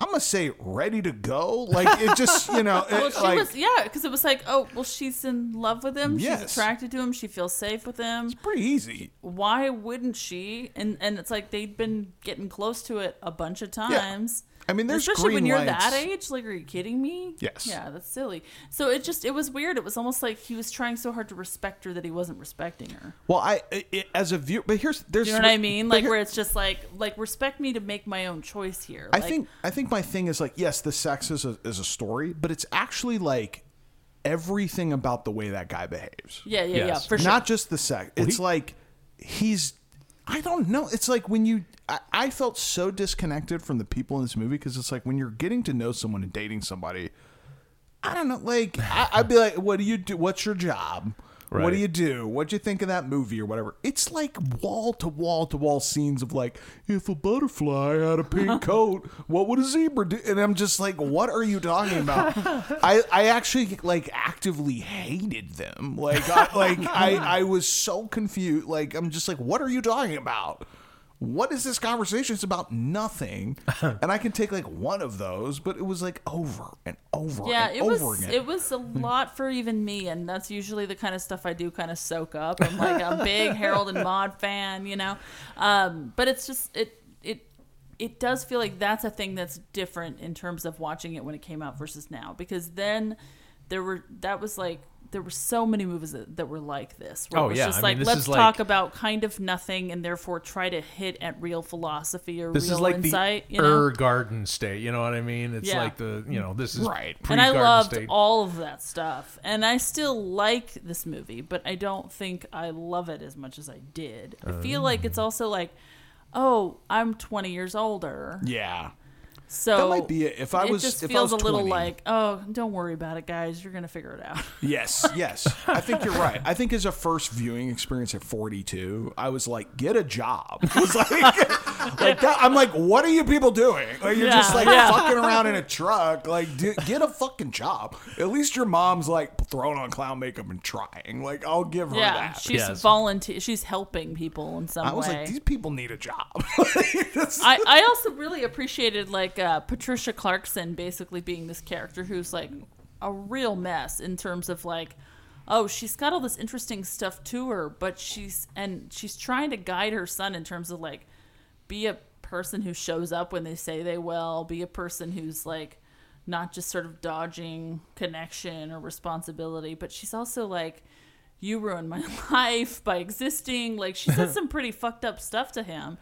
I'm gonna say ready to go. Like it just, you know, Well, she like, was, yeah, because it was like, oh, well, she's in love with him. Yes. She's attracted to him. She feels safe with him. It's pretty easy. Why wouldn't she? And and it's like they'd been getting close to it a bunch of times. I mean, there's especially when you're lights. that age. Like, are you kidding me? Yes. Yeah, that's silly. So it just it was weird. It was almost like he was trying so hard to respect her that he wasn't respecting her. Well, I it, as a viewer, but here's there's Do you know what I mean? Like here- where it's just like like respect me to make my own choice here. I think I think my thing is like yes, the sex is a is a story, but it's actually like everything about the way that guy behaves. Yeah, yeah, yeah, for sure. Not just the sex. It's he- like he's I don't know. It's like when you I, I felt so disconnected from the people in this movie because it's like when you're getting to know someone and dating somebody. I don't know. Like I, I'd be like, "What do you do? What's your job? What do you do? What'd you think of that movie or whatever?" It's like wall to wall to wall scenes of like, if a butterfly had a pink coat, what would a zebra do? And I'm just like, "What are you talking about?" I I actually like actively hated them. Like I, like I I was so confused. Like I'm just like, "What are you talking about?" What is this conversation? It's about nothing, and I can take like one of those, but it was like over and over yeah, and it over was again. it was a lot for even me, and that's usually the kind of stuff I do kind of soak up. I'm like a big Harold and Maude fan, you know. Um, but it's just it it it does feel like that's a thing that's different in terms of watching it when it came out versus now, because then there were that was like there were so many movies that, that were like this. Where Oh, it was yeah. just I like mean, let's is like- talk about kind of nothing and therefore try to hit at real philosophy or This real is like insight. the you know? Ur Garden State. You know what I mean? It's Yeah. like the you know this is Right. and I loved State. all of that stuff. And I still like this movie, but I don't think I love it as much as I did. I feel like it's uh. also like, oh, I'm 20 years older, yeah. So That might be it. If I it was- just if I feels was a little 20. like, oh, don't worry about it, guys. You're gonna figure it out. Yes, yes. I think you're right. I think as a first viewing experience at 42, I was like, get a job. It was like, like that. I'm like, what are you people doing? Like you're just like yeah. fucking around in a truck. Like, do, get a fucking job. At least your mom's like throwing on clown makeup and trying. Like, I'll give her yeah, that. she's Yes. volunteer. She's helping people in some way. I was way. like, these people need a job. I, I also really appreciated like uh, Patricia Clarkson basically being this character who's like a real mess in terms of like oh she's got all this interesting stuff to her but she's and she's trying to guide her son in terms of like be a person who shows up when they say they will be a person who's like not just sort of dodging connection or responsibility but she's also like you ruined my life by existing. Like she said some pretty fucked up stuff to him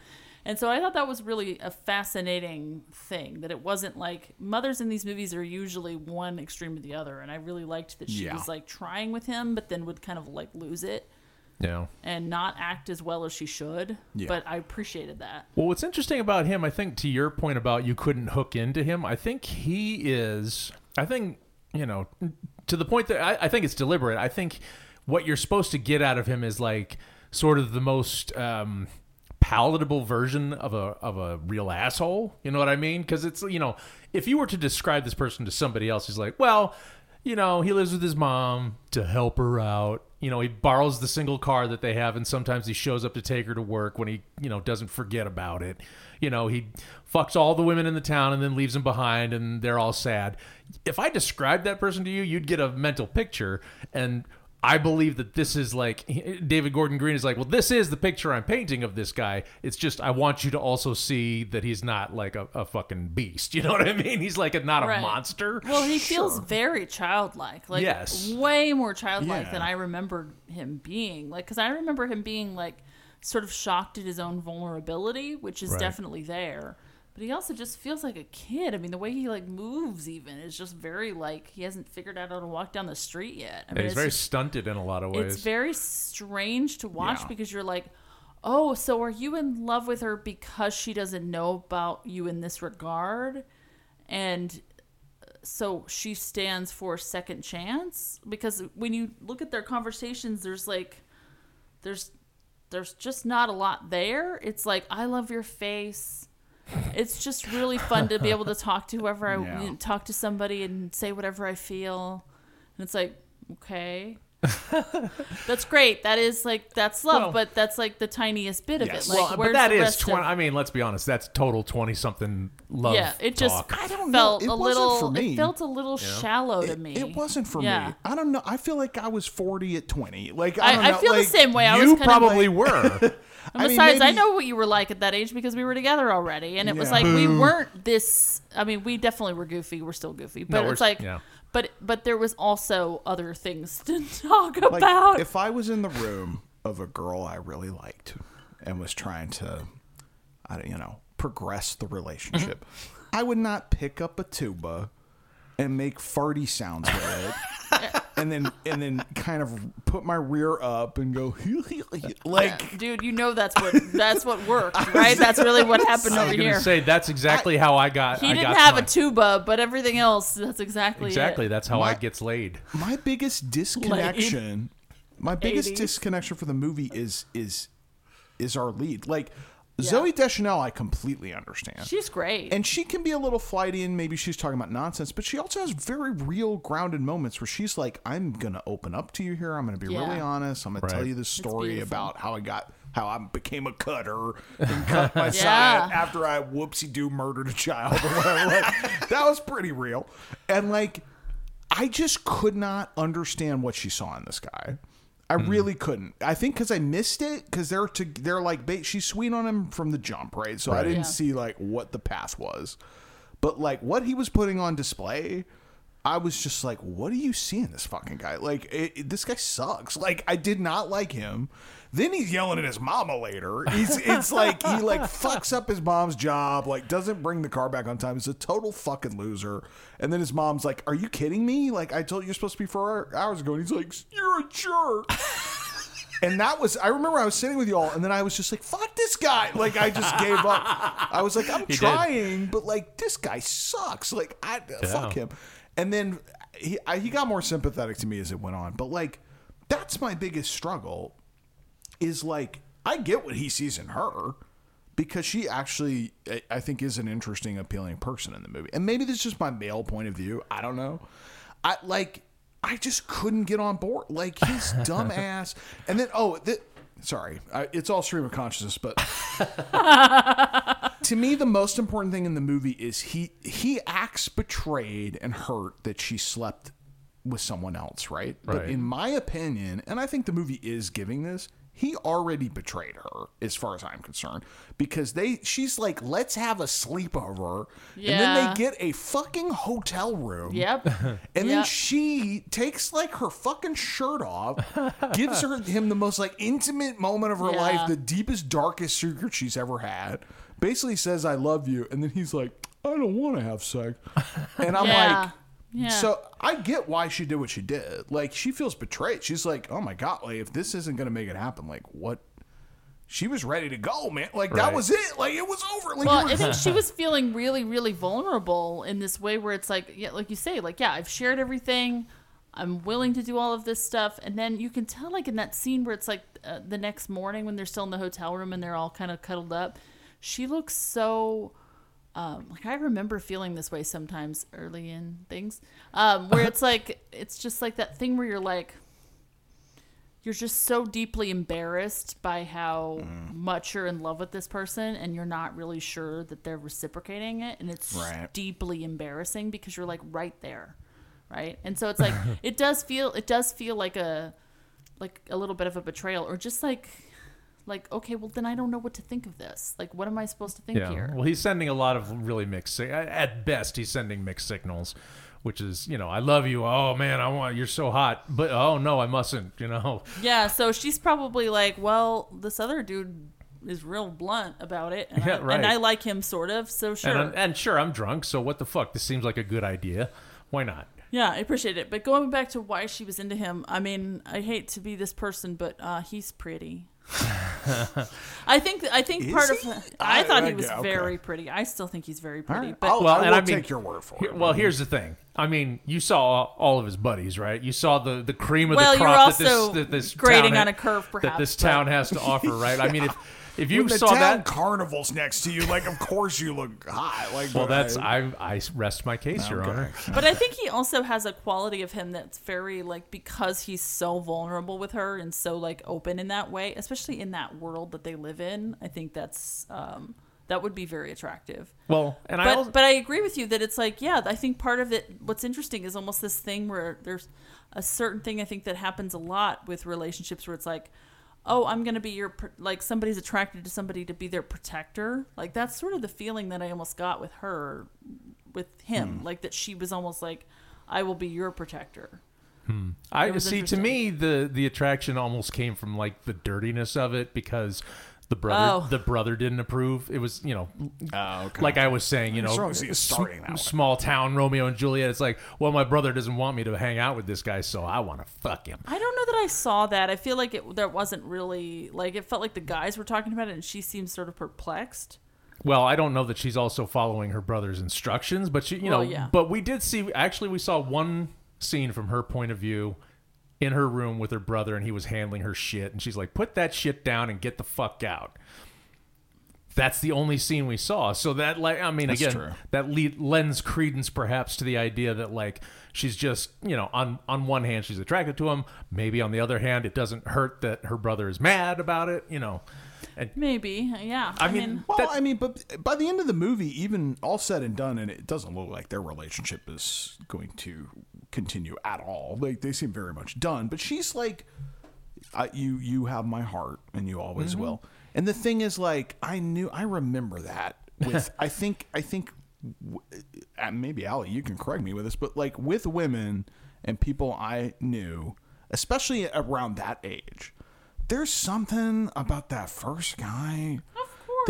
and so i thought that was really a fascinating thing that it wasn't like mothers in these movies are usually one extreme or the other and i really liked that she Yeah. was like trying with him but then would kind of like lose it yeah. and not act as well as she should Yeah. but i appreciated that Well, what's interesting about him, I think, to your point about you couldn't hook into him, I think he is. I think you know, to the point that I, I think it's deliberate. I think what you're supposed to get out of him is like sort of the most um, palatable version of a of a real asshole. You know what I mean? Because it's you know, if you were to describe this person to somebody else, he's like, well. you know, he lives with his mom to help her out. You know, he borrows the single car that they have, and sometimes he shows up to take her to work when he, you know, doesn't forget about it. You know, he fucks all the women in the town and then leaves them behind, and they're all sad. If I described that person to you, you'd get a mental picture. And I believe that this is like David Gordon Green is like, well, this is the picture I'm painting of this guy. It's just I want you to also see that he's not like a, a fucking beast. You know what I mean? He's like a, not Right. a monster. Well, he feels very childlike, like Yes. way more childlike Yeah. than I remember him being. Like, because I remember him being like sort of shocked at his own vulnerability, which is Right. definitely there. But he also just feels like a kid. I mean, the way he like moves, even is just very like he hasn't figured out how to walk down the street yet. I mean, he's very just- stunted in a lot of ways. it's very strange to watch Yeah. because you're like, oh, so are you in love with her because she doesn't know about you in this regard? And uh, so she stands for second chance? Because when you look at their conversations, there's like, there's, there's just not a lot there. It's like, I love your face. It's just really fun to be able to talk to whoever I Yeah. talk to somebody and say whatever I feel. And it's like, okay. that's great. That is like that's love, Well- but that's like the tiniest bit of Yes. it. Like, well, but where's that the is rest twenty. of- I mean, let's be honest. That's total twenty something love. yeah, it just talk. I don't felt know. It a wasn't little. for me. It felt a little shallow to me. It wasn't for Yeah. me. I don't know. I feel like I was 40 at 20. Like I- I, don't I know, feel the same way. I you was probably like- were. And I mean, besides, I know what you were like at that age because we were together already, and it was Yeah. like we weren't this. I mean, we definitely were goofy. We're still goofy, but we're it's like, yeah. but but there was also other things to talk like, about. if I was in the room of a girl I really liked and was trying to, I don't, you know, progress the relationship, mm-hmm. I would not pick up a tuba and make farty sounds with it. And then, and then, kind of put my rear up and go like, Dude, you know that's what that's what worked, right? That's really what happened I over was gonna here. say that's exactly how I got. he I didn't got have my- a tuba, but everything else, that's exactly Exactly. It. That's how My- I gets laid. my biggest disconnection my biggest 80s. disconnection for the movie is is is our lead like zooey deschanel i completely understand She's great. and she can be a little flighty and maybe she's talking about nonsense but she also has very real grounded moments where she's like i'm gonna open up to you here i'm gonna be Yeah. really honest i'm gonna tell you this story about how i got how I became a cutter and cut my Yeah. side after I whoopsie do murdered a child or whatever. Like, that was pretty real. And like, I just could not understand what she saw in this guy. I hmm. really couldn't. I think because I missed it because they're to they're like ba- she's sweet on him from the jump, right? So I didn't Yeah. see like what the path was, but like what he was putting on display. I was just like, what are you seeing this fucking guy? Like, it, it- this guy sucks. Like, I did not like him. Then he's yelling at his mama later. He's, it's like he like fucks up his mom's job. Like, doesn't bring the car back on time. He's a total fucking loser. And then his mom's like, "Are you kidding me? Like, I told you you're supposed to be four hours ago." And he's like, "You're a jerk." And that was, I remember I was sitting with y'all, and then I was just like, fuck this guy. Like, I just gave up. I was like, I'm did. trying, but like, this guy sucks. Like, I, uh, fuck him. And then he, I, he got more sympathetic to me as it went on. But like, that's my biggest struggle is like, I get what he sees in her because she actually, I- think, is an interesting, appealing person in the movie. And maybe this is just my male point of view. I don't know. I like, I just couldn't get on board. Like his dumbass. And then, oh, th- sorry, I, it's all stream of consciousness, but to me, the most important thing in the movie is he he acts betrayed and hurt that she slept with someone else, right? But in my opinion, and I think the movie is giving this, he already betrayed her, as far as I'm concerned, because they she's like, let's have a sleepover, and then they get a fucking hotel room. Yep. And then she takes like her fucking shirt off, gives her him the most like intimate moment of her Yeah. life, the deepest, darkest secret she's ever had. Basically says I love you, and then he's like, I don't want to have sex, and I'm Yeah. like. Yeah. So I get why she did what she did. Like she feels betrayed. She's like, "Oh my god! Like if this isn't gonna make it happen, like what?" She was ready to go, man. Like that was it. Like it was over. Like Well, you I think she was feeling really, really vulnerable in this way where it's like, yeah, like you say, like, yeah, I've shared everything. I'm willing to do all of this stuff. And then you can tell, like, in that scene where it's like uh, the next morning when they're still in the hotel room and they're all kind of cuddled up, she looks so um, like I remember feeling this way sometimes early in things, um, where it's like it's just like that thing where you're like, you're just so deeply embarrassed by how Mm. much you're in love with this person, and you're not really sure that they're reciprocating it, and it's Right. deeply embarrassing because you're like right there, right? And so it's like it does feel it does feel like a like a little bit of a betrayal, or just like like okay, well then I don't know what to think of this. Like, what am I supposed to think Yeah. here? Well, he's sending a lot of really mixed. At best, he's sending mixed signals, which is, you know, I love you. Oh man, I want you're so hot, but oh no, I mustn't. You know. Yeah, so she's probably like, well, this other dude is real blunt about it, and, Yeah, I, right. and I like him sort of. So sure, And, and sure, I'm drunk, so what the fuck? This seems like a good idea. Why not? yeah, I appreciate it. But going back to why she was into him, I mean, I hate to be this person, but uh, he's pretty. I think I think Is part he? of I, I- thought I- he was yeah, okay. very pretty. I still think he's very pretty. right. But I'll, Well, I and will I mean- take your word for it. well, here's the thing. I mean, you saw all of his buddies, right? You saw the, the cream of Well, the you're crop that also this, that this grading town on a curve, that this but- town has to offer, right? I mean, if if you when the saw town that, carnival's next to you, like of course you look hot. Like well, that's I, I I rest my case, Your Okay. Honor. but I think he also has a quality of him that's very like because he's so vulnerable with her and so like open in that way, especially in that world that they live in. I think that's um, that would be very attractive. Well, and I also, but I agree with you that it's like yeah, I think part of it. What's interesting is almost this thing where there's a certain thing I think that happens a lot with relationships where it's like. Oh, I'm gonna be your like somebody's attracted to somebody to be their protector. Like that's sort of the feeling that I almost got with her, with him. Hmm. Like that she was almost like, I will be your protector. Hmm. I see. To me, the the attraction almost came from like the dirtiness of it because the brother Oh. the brother didn't approve. It was you know, Oh, okay. like I was saying, you know, strongly see it sm- starting that way. small town Romeo and Juliet. It's like, well, my brother doesn't want me to hang out with this guy, so I want to fuck him. I don't know that I saw that. I feel like it there wasn't really like it felt like the guys were talking about it, and she seemed sort of perplexed. Well, I don't know that she's also following her brother's instructions, but she, you Well, know, yeah. but we did see actually we saw one scene from her point of view in her room with her brother and he was handling her shit and she's like, "Put that shit down and get the fuck out." That's the only scene we saw. So that like I mean That's again, true. that lead, lends credence perhaps to the idea that like she's just, you know, on on one hand she's attracted to him, maybe on the other hand it doesn't hurt that her brother is mad about it, you know. And Maybe, yeah. I mean, Well, I mean, but by the end of the movie, even all said and done, and it doesn't look like their relationship is going to continue at all. Like they seem very much done. But she's like, I, "You, you have my heart, and you always Mm-hmm. will." And the thing is, like, I knew, I remember that. With, I think, I think, uh, maybe Allie, you can correct me with this, but like with women and people I knew, especially around that age, there's something about that first guy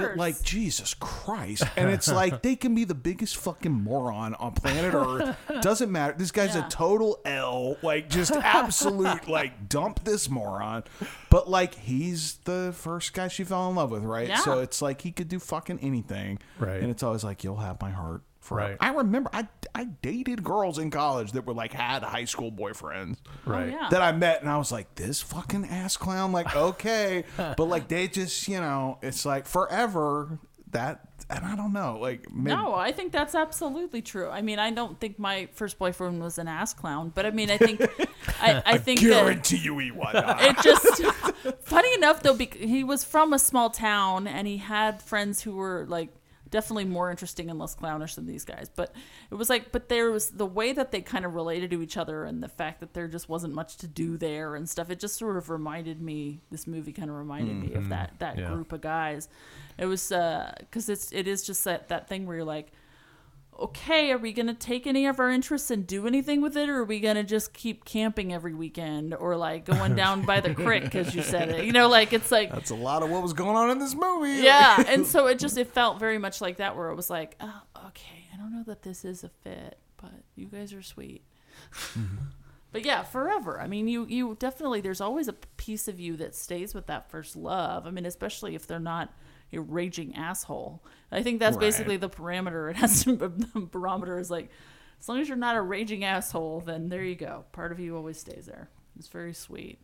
that like Jesus Christ, and it's like they can be the biggest fucking moron on planet Earth. Doesn't matter. This guy's Yeah. a total L, like just absolute like dump this moron. But like he's the first guy she fell in love with, right? Yeah. So it's like he could do fucking anything, Right. And it's always like you'll have my heart. Forever. Right. I remember I I dated girls in college that were like had high school boyfriends right. Oh, yeah. that I met, and I was like, this fucking ass clown. Like, okay, but like they just, you know, it's like forever that, and I don't know, like, maybe, No, I think that's absolutely true. I mean, I don't think my first boyfriend was an ass clown, but I mean, I think, I, I think that guarantee you he was. it just funny enough though, bec- he was from a small town and he had friends who were like definitely more interesting and less clownish than these guys. But it was like, but there was the way that they kind of related to each other and the fact that there just wasn't much to do there and stuff. It just sort of reminded me. This movie kind of reminded me of mm-hmm. that that Yeah. group of guys. It was uh, because it's it is just that that thing where you're like. Okay, are we gonna take any of our interests and do anything with it, or are we gonna just keep camping every weekend, or like going down by the creek, as you said it? You know, like it's like That's a lot of what was going on in this movie. yeah and so it just it felt very much like that where it was like oh, okay i don't know that this is a fit but you guys are sweet mm-hmm. but yeah forever i mean you you definitely there's always a piece of you that stays with that first love i mean especially if they're not a raging asshole i think that's Right. basically the parameter it has to the barometer is like as long as you're not a raging asshole then there you go part of you always stays there it's very sweet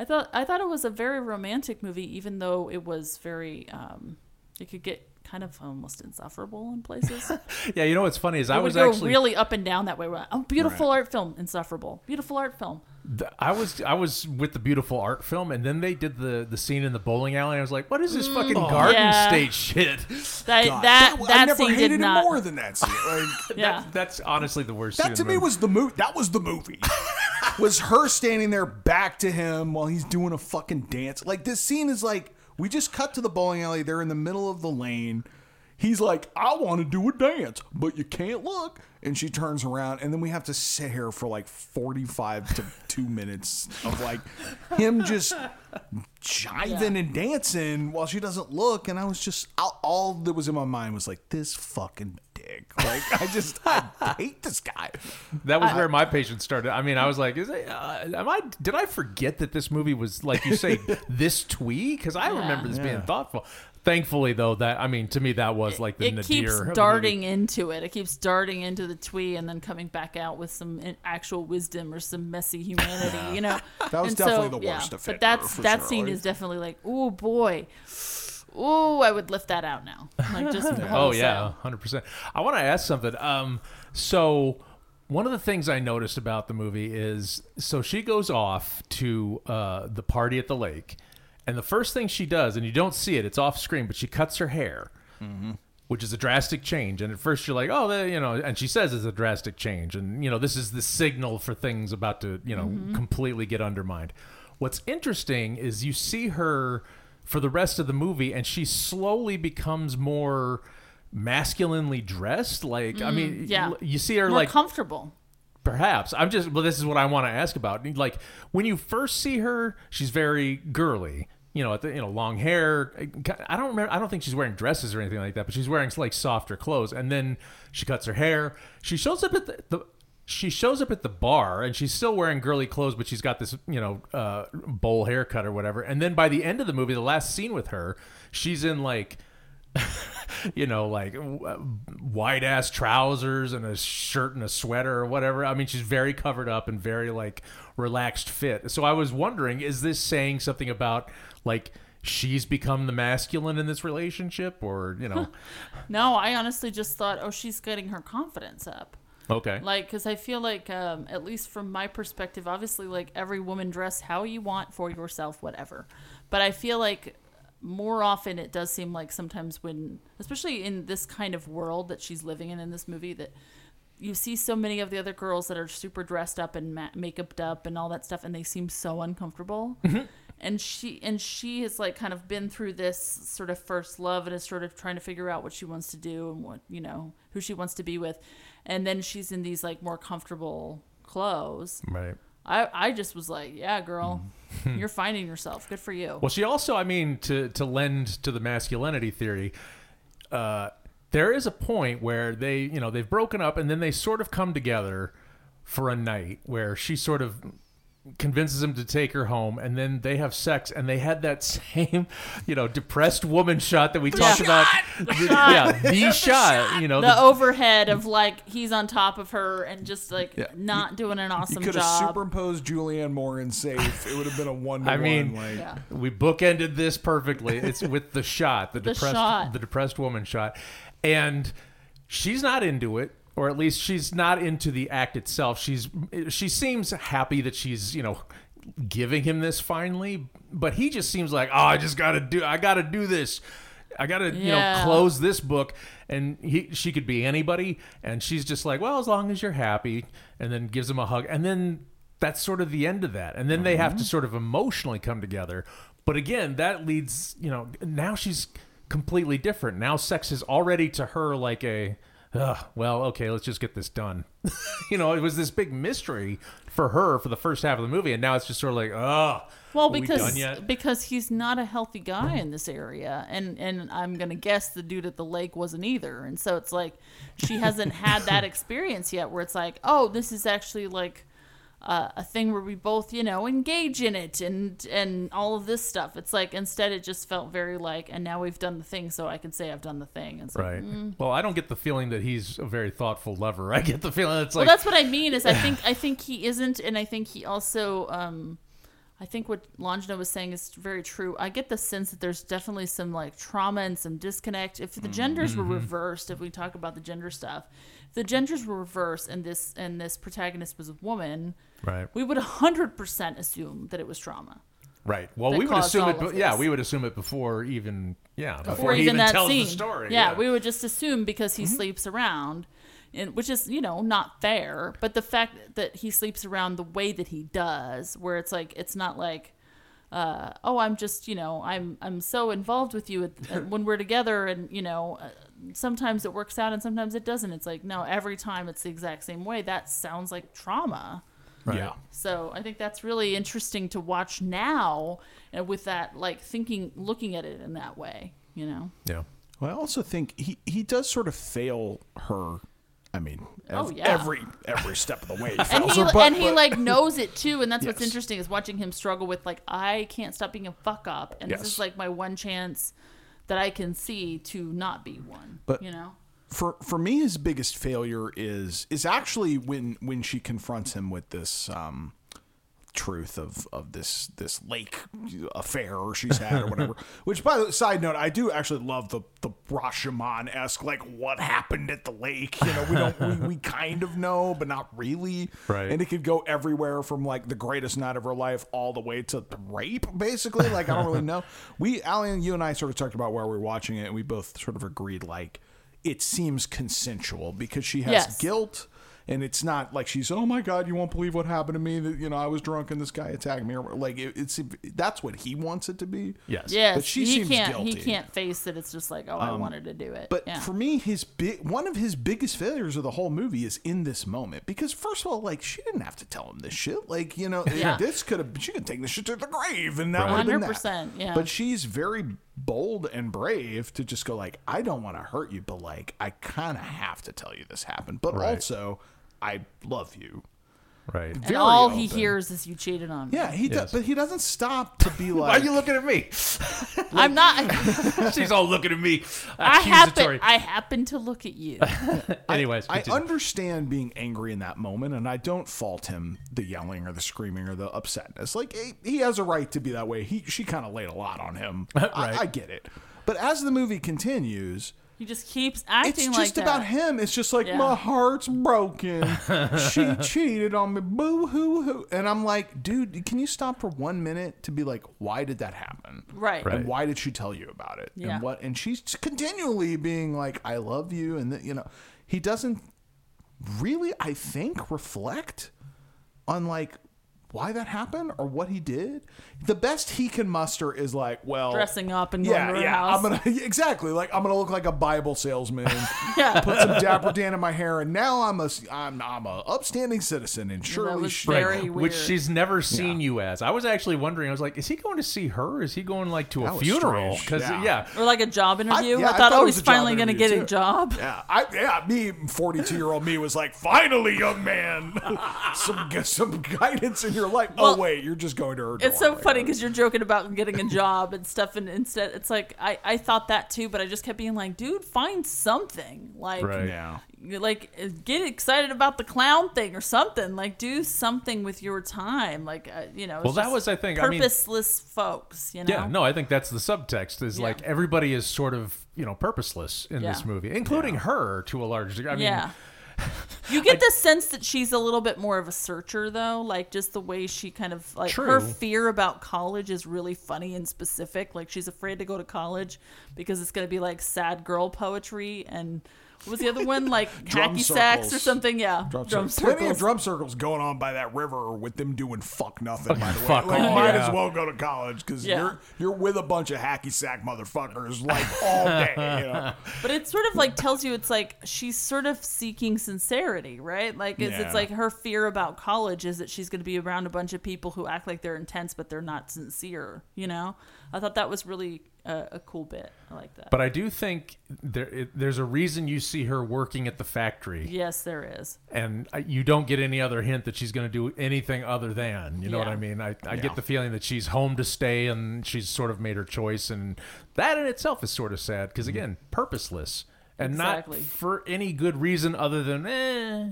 I thought I thought it was a very romantic movie, even though it was very um, it could get kind of almost insufferable in places. Yeah, you know what's funny is I It would was actually really up and down that way. Like, Oh, beautiful art film, insufferable. Beautiful art film. Th- I was I was with the beautiful art film, and then they did the the scene in the bowling alley. And I was like, what is this fucking garden Mm. Yeah. state shit? That God, that I that never scene hated did it not. more than that scene. Like, yeah. That's honestly the worst. That in to me movie. was the movie. That was the movie. was her standing there back to him while he's doing a fucking dance. Like this scene is like we just cut to the bowling alley. They're in the middle of the lane. He's like, I want to do a dance, but you can't look. And she turns around, and then we have to sit here for like 45 to two minutes of like him just jiving and dancing while she doesn't look. And I was just, all, all that was in my mind was like, this fucking dick. Like, I just, I hate this guy. That was where my patience started. I mean, I was like, "Is it? Uh, am I? Did I forget that this movie was like you say this twee? Because I remember this being thoughtful. Thankfully, though, that I mean, to me, that was like the it nadir. keeps of the movie. darting into it. It keeps darting into the twee and then coming back out with some actual wisdom or some messy humanity. You know, That was And definitely the yeah, worst of But Hitler, that's for that sure. scene Like- is definitely like, oh boy, oh, I would lift that out now. Like just Oh yeah, hundred percent. I want to ask something. Um, so one of the things I noticed about the movie is so she goes off to uh, the party at the lake, and the first thing she does, and you don't see it, it's off screen, but she cuts her hair. Mm-hmm. Which is a drastic change, and at first you're like, "Oh, eh, you know," and she says it's a drastic change, and you know this is the signal for things about to, you know, mm-hmm. completely get undermined. What's interesting is you see her for the rest of the movie, and she slowly becomes more masculinely dressed. Like, I mean, Mm, yeah. you see her More like comfortable. Perhaps. I'm just well this is what I want to ask about. Like when you first see her, she's very girly. You know, the, you know, long hair. I don't remember I don't think she's wearing dresses or anything like that, but she's wearing like softer clothes and then she cuts her hair. She shows up at the, the she shows up at the bar and she's still wearing girly clothes, but she's got this, you know, uh, bowl haircut or whatever. And then by the end of the movie, the last scene with her, she's in like you know, like white ass trousers and a shirt and a sweater or whatever. I mean, she's very covered up and very like relaxed fit. So I was wondering, is this saying something about like she's become the masculine in this relationship or, you know, No, I honestly just thought, oh, she's getting her confidence up. okay. Like, because I feel like, um, at least from my perspective, obviously, like every woman dress how you want for yourself, whatever. But I feel like more often it does seem like sometimes when, especially in this kind of world that she's living in in this movie, that you see so many of the other girls that are super dressed up and ma- makeuped up and all that stuff, and they seem so uncomfortable. And she and she has like kind of been through this sort of first love and is sort of trying to figure out what she wants to do and what you know who she wants to be with, and then she's in these like more comfortable clothes. Right. I I just was like, yeah, girl, you're finding yourself. Good for you. Well, she also, I mean, to to lend to the masculinity theory, uh, there is a point where they, you know, they've broken up and then they sort of come together for a night where she sort of convinces him to take her home and then they have sex and they had that same you know depressed woman shot that we talked about The- yeah the shot you know the overhead of like he's on top of her and just like Yeah. not doing an You awesome could have job. superimposed Julianne Moore in Safe. It would have been a one I mean, like, Yeah. we bookended this perfectly. It's with the shot, the, The depressed, shot. the depressed woman shot, and she's not into it, or at least she's not into the act itself. She's she seems happy that she's you know giving him this finally, but he just seems like oh, I just gotta do, I gotta do this. I gotta, you know, Yeah. close this book, and he, she could be anybody, and she's just like, well, as long as you're happy, and then gives him a hug, and then that's sort of the end of that, and then they have to mm-hmm. sort of emotionally come together. But again, that leads, you know, now she's completely different. Now sex is already to her like a, Ugh, well, okay, let's just get this done. you know, it was this big mystery for her for the first half of the movie, and now it's just sort of like, oh, Well, we because yet? because he's not a healthy guy in this area, and and I'm gonna guess the dude at the lake wasn't either, and so it's like she hasn't had that experience yet, where it's like, oh, this is actually like uh, a thing where we both, you know, engage in it and and all of this stuff. It's like instead, it just felt very like, and now we've done the thing, so I can say I've done the thing. It's like, Right. mm. Well, I don't get the feeling that he's a very thoughtful lover. I get the feeling it's like well, that's what I mean. Is I think I think he isn't, and I think he also, um, I think what Longino was saying is very true. I get the sense that there's definitely some like trauma and some disconnect. If the genders were Mm-hmm. reversed, if we talk about the gender stuff, the genders were reversed and this and this protagonist was a woman, Right. we would hundred percent assume that it was trauma. Right. Well, we would assume it. be- Yeah, we would assume it before even. Yeah, before, Before he even even that tells scene. the story. Yeah, we would just assume because Mm-hmm. he sleeps around, and which is you know not fair. But the fact that he sleeps around the way that he does, where it's like it's not like. Uh, oh, I'm just, you know, I'm I'm so involved with you at, at- when we're together, and you know, uh, sometimes it works out and sometimes it doesn't. It's like no, every time it's the exact same way. That sounds like trauma. Yeah. So I think that's really interesting to watch now, and with that, like thinking, looking at it in that way, you know. Yeah. Well, I also think he, he does sort of fail her. I mean, Oh, yeah. every every step of the way. He and fails he her, but- and he but- like knows it too, and that's what's interesting is watching him struggle with like I can't stop being a fuck up, and this is like my one chance that I can see to not be one. But- you know, for for me his biggest failure is is actually when when she confronts him with this um truth of of this this lake affair she's had or whatever which by the side note i do actually love the the rashomon esque like what happened at the lake you know we don't we, we kind of know but not really Right. and it could go everywhere from like the greatest night of her life all the way to rape basically like i don't really know we Allie, you and i sort of talked about while we are watching it and we both sort of agreed like it seems consensual because she has Yes. guilt and it's not like she's oh my god you won't believe what happened to me that you know i was drunk and this guy attacked me or like it, it's that's what he wants it to be Yes. yes, but she he seems can't guilty Um, he can't face that it's just like oh I wanted to do it. but yeah. for me, his big one of his biggest failures of the whole movie is in this moment because first of all, like she didn't have to tell him this shit. Like you know, Yeah. this could have she could take this shit to the grave and that would have been that. 100%, yeah. But she's very bold and brave to just go like, I don't want to hurt you, but like I kind of have to tell you this happened. But Right. also, I love you. Right. and very all he open. hears is you cheated on me. Yeah, he Yes. does, but he doesn't stop to be Why like. are you looking at me? I'm not. She's all looking at me. I happen. accusatory. I happen to look at you. Anyways, I continue. understand being angry in that moment, and I don't fault him the yelling or the screaming or the upsetness. Like he, he has a right to be that way. He she kind of laid a lot on him. Right. I, I get it, but as the movie continues, He just keeps acting it's like just that. about him. It's just like Yeah. my heart's broken. she cheated on me. Boo hoo hoo. And I'm like, dude, can you stop for one minute to be like, why did that happen? Right. Right. And why did she tell you about it? Yeah. And what? And she's continually being like, I love you, and th- you know, he doesn't really, I think, reflect on like why that happened or what he did. The best he can muster is like, well, Dressing up and going yeah, to her yeah. house. I'm gonna exactly like I'm gonna look like a Bible salesman. Yeah. Put some Dapper Dan in my hair, and now I'm a I'm I'm a upstanding citizen, and surely was she- very weird. which she's never seen you as. I was actually wondering. I was like, is he going to see her? Is he going like to That a funeral? Because Yeah. yeah. or like a job interview. yeah, I, I thought, thought oh, was he's finally going to interview, get a job. Yeah, I yeah, me, forty-two year old me was like, finally, young man, some some guidance in your life. Well, oh wait, you're just going to her. It's door. so funny because you're joking about getting a job and stuff, and instead it's like I, I thought that too, but I just kept being like, dude, find something like Right. Yeah. like get excited about the clown thing or something like do something with your time like uh, you know it's Well, that was, I think, I mean- purposeless folks you know Yeah, no, I think that's the subtext. Is Yeah. like everybody is sort of you know purposeless in this movie, including her to a large degree. I mean, yeah you get the sense that she's a little bit more of a searcher though like just the way she kind of like her fear about college is really funny and specific. Like she's afraid to go to college because it's going to be like sad girl poetry and what was the other one like Drum hacky sax or something yeah Drum, drum circles. Plenty of drum circles going on by that river with them doing fuck nothing. By the way, Fuck like, all, might yeah. as well go to college because Yeah. you're you're with a bunch of hacky sack motherfuckers like all day. You know? But it sort of like tells you it's like she's sort of seeking sincerity, right? Like it's, Yeah. it's like her fear about college is that she's going to be around a bunch of people who act like they're intense but they're not sincere. You know, I thought that was really a, a cool bit. I like that. But I do think there it, there's a reason you see her working at the factory, yes, there is. and I- you don't get any other hint that she's going to do anything other than. You know what Yeah. I mean? I, I Yeah. get the feeling that she's home to stay, and she's sort of made her choice, and that in itself is sort of sad because again, purposeless and Exactly. not for any good reason other than eh.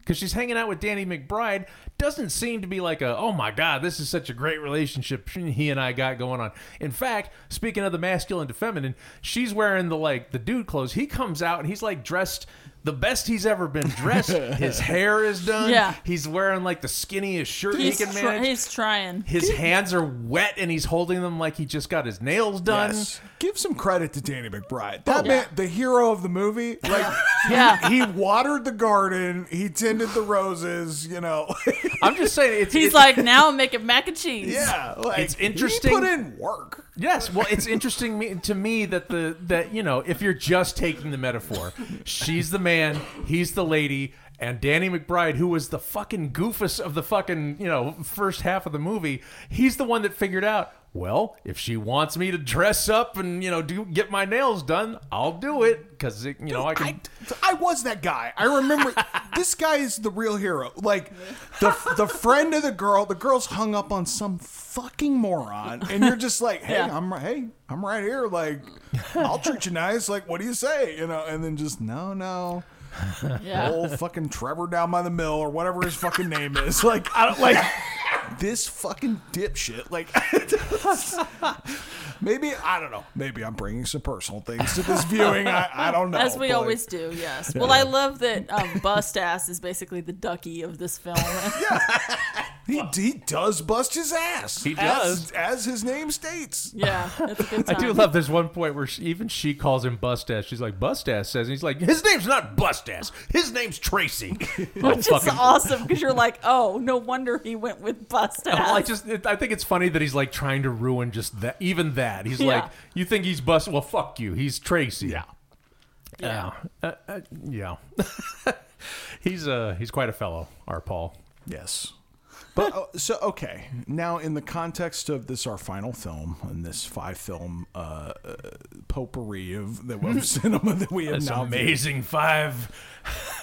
Because she's hanging out with Danny McBride. Doesn't seem to be like a oh my god, this is such a great relationship he and I got going on. In fact, speaking of the masculine to feminine, she's wearing the like the dude clothes. He comes out and he's like dressed the best he's ever been dressed. His hair is done. Yeah. He's wearing like the skinniest shirt He's, he can try- manage. he's trying. His hands are wet and he's holding them like he just got his nails done. Yes. Give some credit to Danny McBride. That Yeah. man, the hero of the movie. Like, Yeah. he watered the garden. He tended the roses. You know. I'm just saying it's He's it's, like, now I'm making mac and cheese. yeah, like, It's interesting. He put in work. Yes, well, it's interesting to me that the that you know if you're just taking the metaphor, she's the man, he's the lady, and Danny McBride, who was the fucking goofus of the fucking you know first half of the movie, he's the one that figured out. Well, if she wants me to dress up and you know do get my nails done, I'll do it because you know I can. I, I was that guy. I remember this guy is the real hero. Like the the friend of the girl. The girl's hung up on some fucking moron, and you're just like, hey, Yeah. I'm hey, I'm right here. Like, I'll treat you nice. Like, what do you say? You know, and then just no, no. Yeah. Old fucking Trevor down by the mill or whatever his fucking name is. Like, I don't like this fucking dipshit. Like, maybe I don't know. Maybe I'm bringing some personal things to this viewing. I, I don't know. As we but, like, always do, yes. Well, I love that um, Bust Ass is basically the Duckie of this film. He, he does bust his ass. He does. as, his name states. yeah, it's a good I time. do love this one point where she, even she calls him Bust Ass. She's like, Bust Ass says, and he's like, his name's not Bust Ass. His name's Tracy. Oh, Which is fucking- awesome because you're like, oh, no wonder he went with Bust Ass. Well, I just, it, I think it's funny that he's like trying to ruin just that, even that. He's Yeah. like, you think he's bust? Well, fuck you. He's Tracy. Yeah. Yeah. Uh, uh, yeah. he's uh, he's quite a fellow, our Paul. Yes. But uh, so okay, now in the context of this, our final film and this five film uh, uh, potpourri of the of cinema that we have That's now amazing five.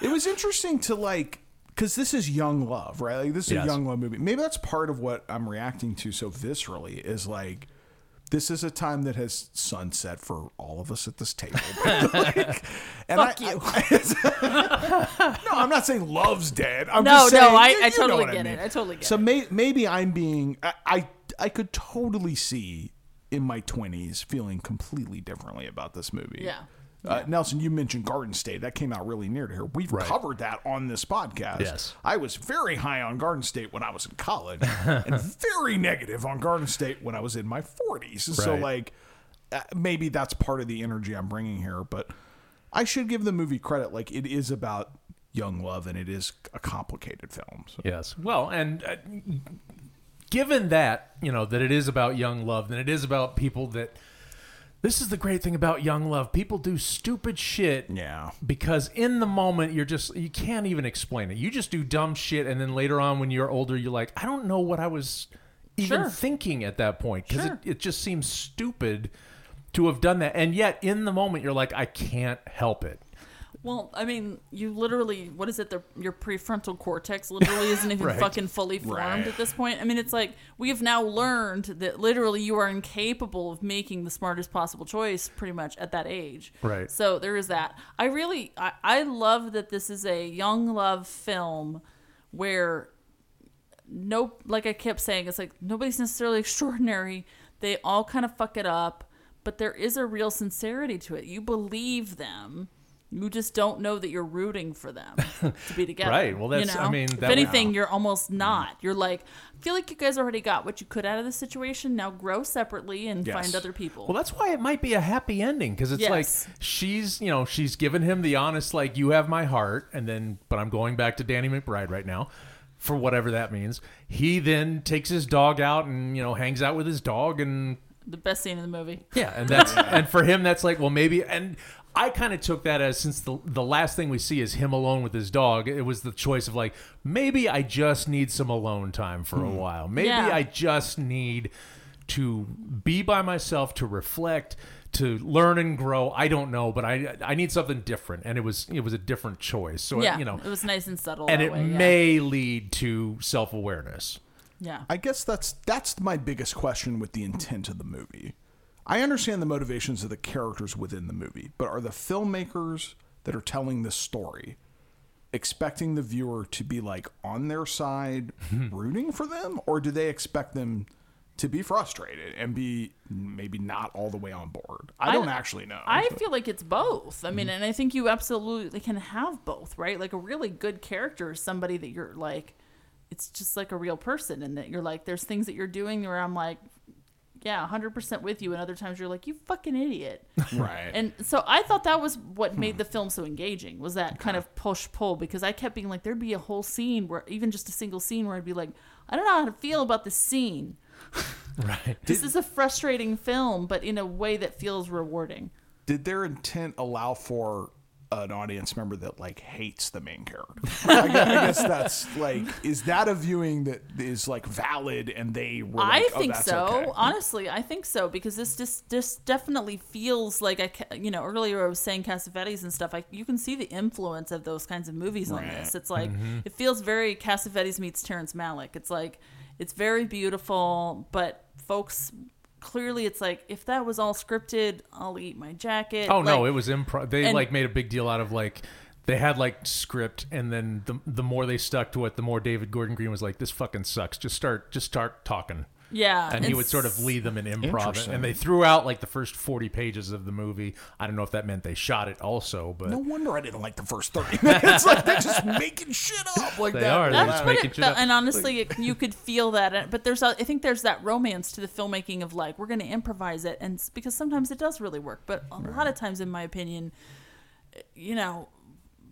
it was interesting to like because this is young love, right? Like this is Yes. a young love movie. Maybe that's part of what I'm reacting to so viscerally is like this is a time that has sunset for all of us at this table. Like, and Fuck I- you. I- no, I'm not saying love's dead. I'm No, just no, saying, I- you- I totally get mean. it. I totally get so it. may, maybe I'm being I, I I could totally see in my 20s feeling completely differently about this movie. Yeah. Uh, Nelson, you mentioned Garden State. That came out really near to here. We've Right. covered that on this podcast. Yes. I was very high on Garden State when I was in college, and very negative on Garden State when I was in my 40s. And So, like, uh, maybe that's part of the energy I'm bringing here. But I should give the movie credit. Like, it is about young love, and it is a complicated film. So. Yes. Well, and uh, given that, you know, that it is about young love, and it is about people that. This is the great thing about young love. People do stupid shit. Yeah. Because in the moment, you're just, you can't even explain it. You just do dumb shit. And then later on, when you're older, you're like, I don't know what I was even Sure. thinking at that point. Because Sure. it, it just seems stupid to have done that. And yet, in the moment, you're like, I can't help it. Well, I mean, you literally, what is it? The, your prefrontal cortex literally isn't even Right. fucking fully formed Right. at this point. I mean, it's like we have now learned that literally you are incapable of making the smartest possible choice pretty much at that age. Right. So there is that. I really, I, I love that this is a young love film where no, like I kept saying, it's like nobody's necessarily extraordinary. They all kind of fuck it up, but there is a real sincerity to it. You believe them. You just don't know that you're rooting for them to be together. Right. Well, that's- you I mean, if would- anything, you're almost mm. not. You're like, I feel like you guys already got what you could out of the situation. Now grow separately and Yes. find other people. Well, that's why it might be a happy ending because it's Yes. like she's, you know, she's given him the honest, like, you have my heart. And then, but I'm going back to Danny McBride right now for whatever that means. He then takes his dog out and, you know, hangs out with his dog. And the best scene in the movie. yeah, and that's, and for him, that's like, well, maybe, and I kind of took that as since the, the last thing we see is him alone with his dog, it was the choice of like, maybe I just need some alone time for a hmm. while. Maybe Yeah. I just need to be by myself to reflect to learn and grow i don't know but i i need something different and it was it was a different choice so yeah, you know it was nice and subtle. and that it way, yeah. may lead to self-awareness yeah. I guess that's that's my biggest question with the intent of the movie. I understand the motivations of the characters within the movie, but are the filmmakers that are telling this story expecting the viewer to be like on their side, rooting for them, or do they expect them to be frustrated and be maybe not all the way on board? I don't actually know. I feel like it's both. I mean, mm-hmm. and I think you absolutely can have both, right? Like a really good character is somebody that you're like, it's just like a real person, and that you're like, there's things that you're doing where I'm like, yeah, 100% with you, and other times you're like, you fucking idiot. right. And so I thought that was what made the film so engaging was that kind of push pull because I kept being like there'd be a whole scene where even just a single scene where I'd be like I don't know how to feel about this scene. Right. This is a frustrating film, but in a way that feels rewarding. Did their intent allow for an audience member that like hates the main character? I, guess, I guess that's like, is that a viewing that is like valid and they were like, I oh, think that's so. okay? Honestly, I think so because this just this definitely feels like I, you know, earlier I was saying Cassavetes and stuff. I you can see the influence of those kinds of movies on this. It's like Mhm. it feels very Cassavetes meets Terrence Malick. It's like it's very beautiful, but folks. Clearly, it's like if that was all scripted, I'll eat my jacket. Oh no, it was improv. They and- like made a big deal out of like they had like script, and then the the more they stuck to it, the more David Gordon Green was like, "This fucking sucks. Just start, just start talking." Yeah, and he would sort of s- lead them in improv, Interesting. and they threw out like the first forty pages of the movie. I don't know if that meant they shot it also, but No wonder I didn't like the first 30 minutes. like they're just making shit up like They that. are. They're That's just what making it shit felt, up. and honestly, it, you could feel that. But there's, a, I think there's that romance to the filmmaking of like we're going to improvise it, and because sometimes it does really work, but a lot of times, in my opinion, you know,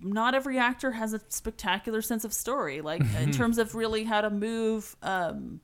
not every actor has a spectacular sense of story, like in terms of really how to move. Um,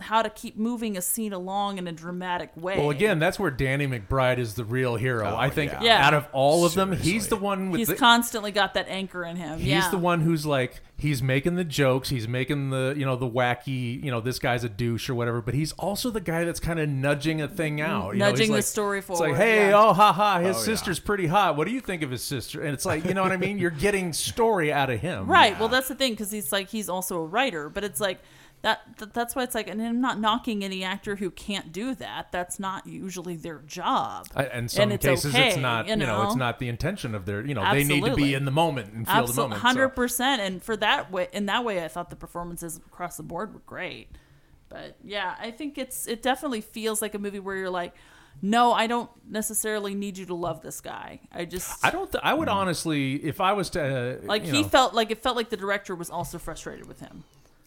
how to keep moving a scene along in a dramatic way. Well, again, that's where Danny McBride is the real hero. Oh, I think yeah. Yeah. out of all of them, he's the one with he's the, constantly got that anchor in him. He's yeah. the one who's like he's making the jokes, he's making the you know the wacky you know this guy's a douche or whatever, but he's also the guy that's kind of nudging a thing mm-hmm. out, you know, Nudging he's the like- story It's like, hey, yeah. oh ha ha, his Oh, yeah. sister's pretty hot. What do you think of his sister? And it's like, you know what I mean? You're getting story out of him, Right. Well, that's the thing because he's like he's also a writer, but it's like that. th- That's why it's like, and I'm not knocking any actor who can't do that. That's not usually their job. I- In some it's cases, it's not. you You know, it's not the intention of their. You know, they need to be in the moment and feel the moment. hundred percent. And for that way, in that way, I thought the performances across the board were great. But yeah, I think it's it definitely feels like a movie where you're like, no, I don't necessarily need you to love this guy. I just I don't. Th- I would honestly, if I was to, uh, like he know, felt like it felt like the director was also frustrated with him.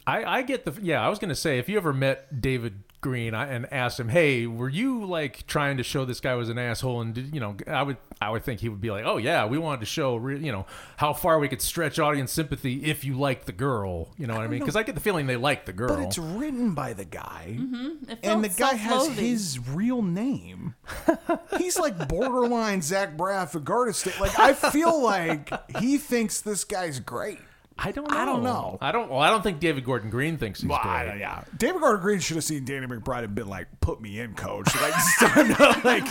I, I get the yeah. I was gonna say if you ever met David Green and asked him, "Hey, were you like trying to show this guy was an asshole?" And did, you know, I would I would think he would be like, "Oh yeah, we wanted to show re- you know how far we could stretch audience sympathy if you like the girl." You know what I, mean? Because I get the feeling they like the girl. But it's written by the guy. Mm-hmm. It And the guy has his real name. He's like borderline Zach Braff of Garden State. Like I feel like he thinks this guy's great. I don't know. I don't know. I don't. Well, I don't think David Gordon Green thinks he's Well, great. don't- yeah, David Gordon Green should have seen Danny McBride and been like, "Put me in, coach." Like, stand up, like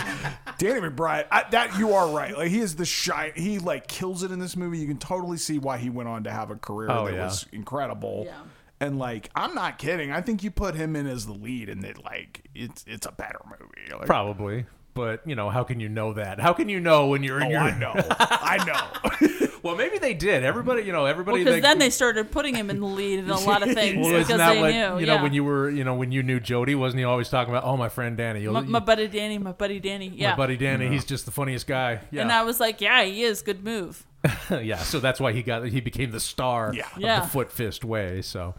Danny McBride. I, that you are right. Like he is the shy. He like kills it in this movie. You can totally see why he went on to have a career Oh, that yeah. was incredible. Yeah. And like, I'm not kidding. I think you put him in as the lead, and it like it's it's a better movie. Like, Probably. But you know, how can you know that? How can you know when you're in Oh, your? I know. I know. Well, maybe they did. Everybody, you know, everybody. Because they- then they started putting him in the lead in a lot of things Well, isn't because they what knew. you know yeah. when you were you know when you knew Jody? Wasn't he always talking about oh my friend Danny, you'll, my, my buddy Danny, my buddy Danny, yeah. my buddy Danny, he's just the funniest guy. Yeah, And I was like, yeah, he is. Good move. yeah. So that's why he got he became the star Yeah. of Yeah. the foot fist way. So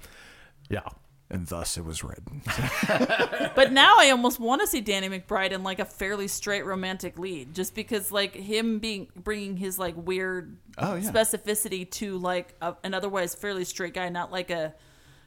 yeah, and thus it was written. But now I almost want to see Danny McBride in like a fairly straight romantic lead, just because like him being bringing his like weird Oh, yeah. specificity to like a, an otherwise fairly straight guy, not like a,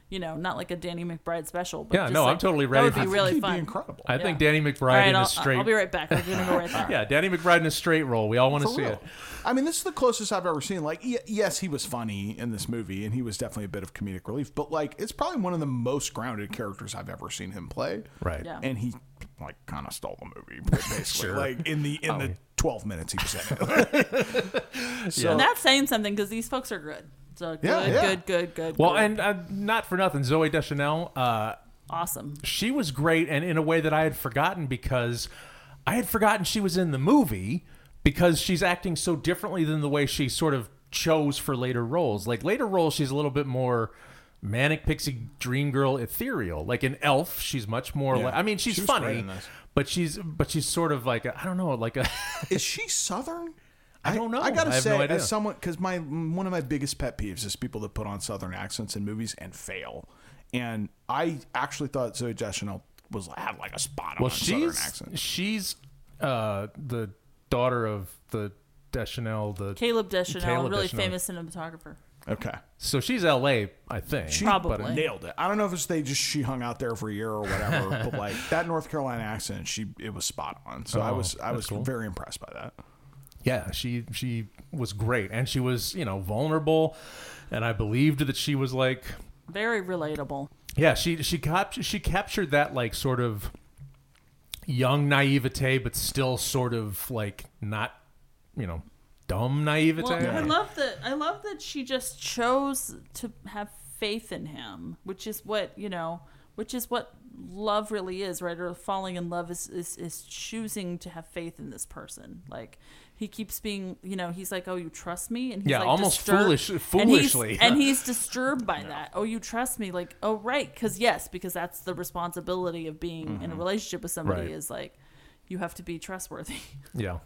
you know, not like a Danny McBride special. But Yeah, just, no, I'm like, totally That ready would be really He'd fun. be incredible. I think Danny McBride All right, in I'll, a straight. I'll be right back. I'm gonna go right there. yeah, Danny McBride in a straight role. We all want to see real. it. I mean, this is the closest I've ever seen. Like, yes, he was funny in this movie, and he was definitely a bit of comedic relief. But like, it's probably one of the most grounded characters I've ever seen him play. Right. Yeah. And he like kind of stole the movie, basically. Sure. Like in the in Oh, the yeah. twelve minutes he was in it. so And that's saying something because these folks are good. So good, Yeah, yeah. good, good, good. Well, good. and uh, not for nothing, Zooey Deschanel. Uh, awesome. she was great and in a way that I had forgotten because I had forgotten she was in the movie because she's acting so differently than the way she sort of chose for later roles. Like later roles, she's a little bit more manic pixie dream girl ethereal. Like an Elf, she's much more Yeah. like I mean, she's She funny, but she's but she's sort of like I I don't know, like a Is she Southern? I don't know. I gotta I say, no as someone, because my one of my biggest pet peeves is people that put on Southern accents in movies and fail. And I actually thought Zooey Deschanel was had like a spot on well, a Southern she's accent. she's uh, the daughter of the Deschanel, the Caleb Deschanel, Caleb really Deschanel. famous cinematographer. Okay, So she's L.A. I think. she Probably. but- nailed it. I don't know if it's they just she hung out there for a year or whatever, but like that North Carolina accent, she it was spot on. So I Oh, was I was cool. very impressed by that. Yeah, she she was great, and she was you know vulnerable, and I believed that she was like Very relatable. Yeah, she she cap- she captured that like sort of young naivete, but still sort of like not, you know, dumb naivete. Well, I love that. I love that she just chose to have faith in him, which is what you know, which is what love really is, right? Or falling in love is is, is choosing to have faith in this person. Like he keeps being, you know, he's like, "Oh, you trust me," and he's Yeah, like almost disturbed- foolish- and he's- foolishly. and he's disturbed by that. Oh, you trust me? Like, oh, right, because yes, because that's the responsibility of being in a mm-hmm. relationship with somebody Right. is like, you have to be trustworthy. yeah,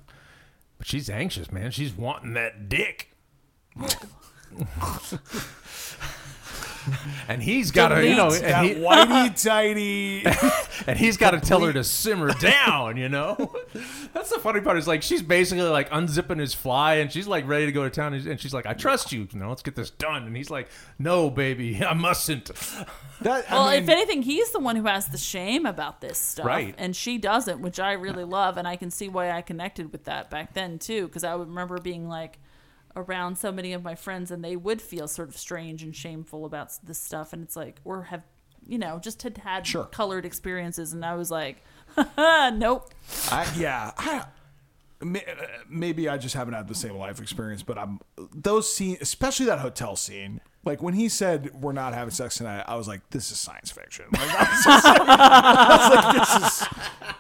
but she's anxious, man. She's wanting that dick. and he's got to, you know, and, That he, whitey tighty. and he's got to tell her to simmer down. You know, that's the funny part. Is like she's basically like unzipping his fly, and she's like ready to go to town, and she's like, "I trust you. You know, let's get this done." And he's like, "No, baby, I mustn't." That, I Well, mean, if anything, he's the one who has the shame about this stuff, Right. And she doesn't, which I really love, and I can see why I connected with that back then too, because I would remember being like around so many of my friends, and they would feel sort of strange and shameful about this stuff, and it's like, or have, you know, just had had Sure. colored experiences, and I was like, nope. I, yeah, I, uh, maybe I just haven't had the same life experience, but I'm those scenes, especially that hotel scene. Like when he said we're not having sex tonight, I was like, "This is science fiction." Like, I, was just like, I was like, "This is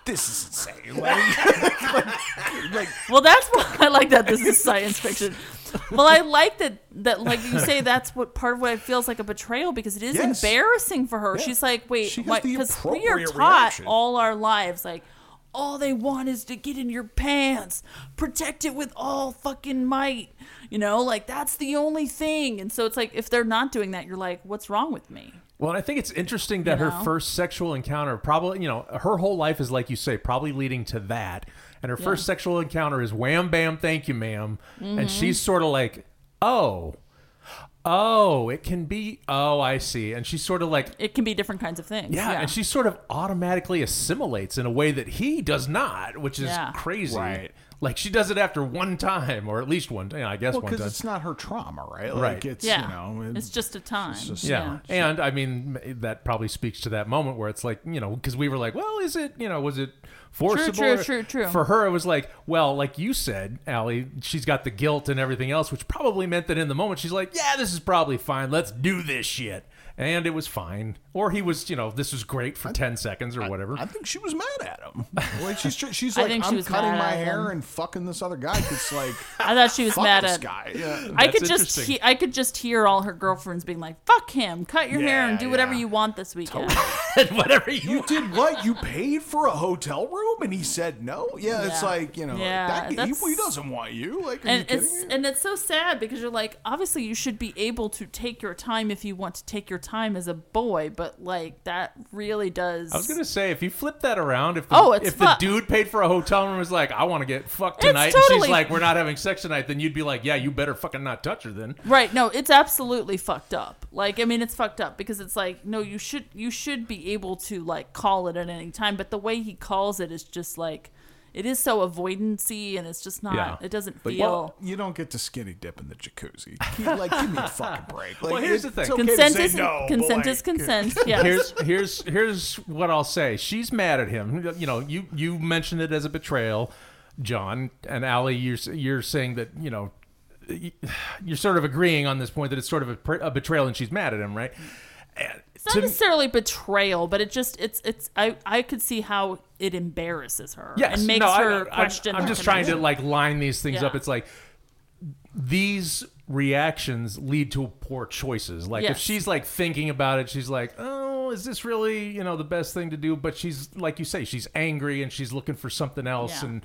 this is insane." Like, like, like, Well, that's why I like that. This is science fiction. Well, I like that. That like you say, that's what part of what it feels like a betrayal because it is Yes. embarrassing for her. Yeah. She's like, wait, She has the because we are appropriate taught reaction. all our lives like. All they want is to get in your pants, protect it with all fucking might. You know, like that's the only thing. And so it's like if they're not doing that, you're like, what's wrong with me? Well, I think it's interesting that You her first sexual encounter probably, you know, her whole life is like you say, probably leading to that. And her first sexual encounter is wham bam, thank you, ma'am. Mm-hmm. And she's sort of like, oh, oh, it can be, oh, I see. And she's sort of like, It can be different kinds of things. yeah, and she sort of automatically assimilates in a way that he does not, which is Yeah. crazy. Right. Like she does it after one time, or at least one time. I guess well, one because time. it's not her trauma, right? Like Right. it's yeah, you know, it's just a time. just- Yeah. And I mean, that probably speaks to that moment where it's like, you know, because we were like, well, is it, you know, was it forcible? true, or- true, true. For her, it was like, well, like you said, Allie, she's got the guilt and everything else, which probably meant that in the moment she's like, yeah, this is probably fine. Let's do this shit. And it was fine. Or he was, you know, this was great for 10 seconds or whatever. I think she was mad at him. Like she's she's like, I'm was cutting my hair him. and fucking this other guy. It's like I thought she was fuck mad this at guy. Yeah. I could just he- I could just hear all her girlfriends being like, "Fuck him, cut your hair and Yeah, do whatever you want this weekend." whatever you, You did what? You paid for a hotel room, and he said no. Yeah, it's like you know, Yeah, that, he, he doesn't want you. Like, are and kidding it's me? and it's so sad because you're like, obviously you should be able to take your time if you want to take your time as a boy, but like that really does. I was gonna say if you flip that around, if the, Oh, if the dude paid for a hotel room was like, I want to get fucked tonight, and she's like, we're not having sex tonight, then you'd be like, yeah, you better fucking not touch her then. Right, no, it's absolutely fucked up. Like, I mean, it's fucked up because it's like, no, you should you should be able to like call it at any time, but the way he calls it is just like, it is so avoidancy, and it's just not. Yeah. It doesn't But feel. well, you don't get to skinny dip in the jacuzzi. Like, give me a fucking break. Like, Well, here's the thing. okay to consent say is no, but, consent like, is consent. Yes. here's here's here's what I'll say. She's mad at him. You know, you you mentioned it as a betrayal, John and Allie. You're you're saying that you know you're sort of agreeing on this point that it's sort of a, a betrayal, and she's mad at him, right? And It's not to- necessarily betrayal, but it just it's it's I I could see how it embarrasses her yes, and makes no, her I, I'm- question. I'm, her just trying to like line these things Yeah. up. It's like these reactions lead to poor choices. Like if she's like thinking about it, she's like, "Oh, is this really, you know, the best thing to do?" But she's like you say, she's angry and she's looking for something else Yeah. and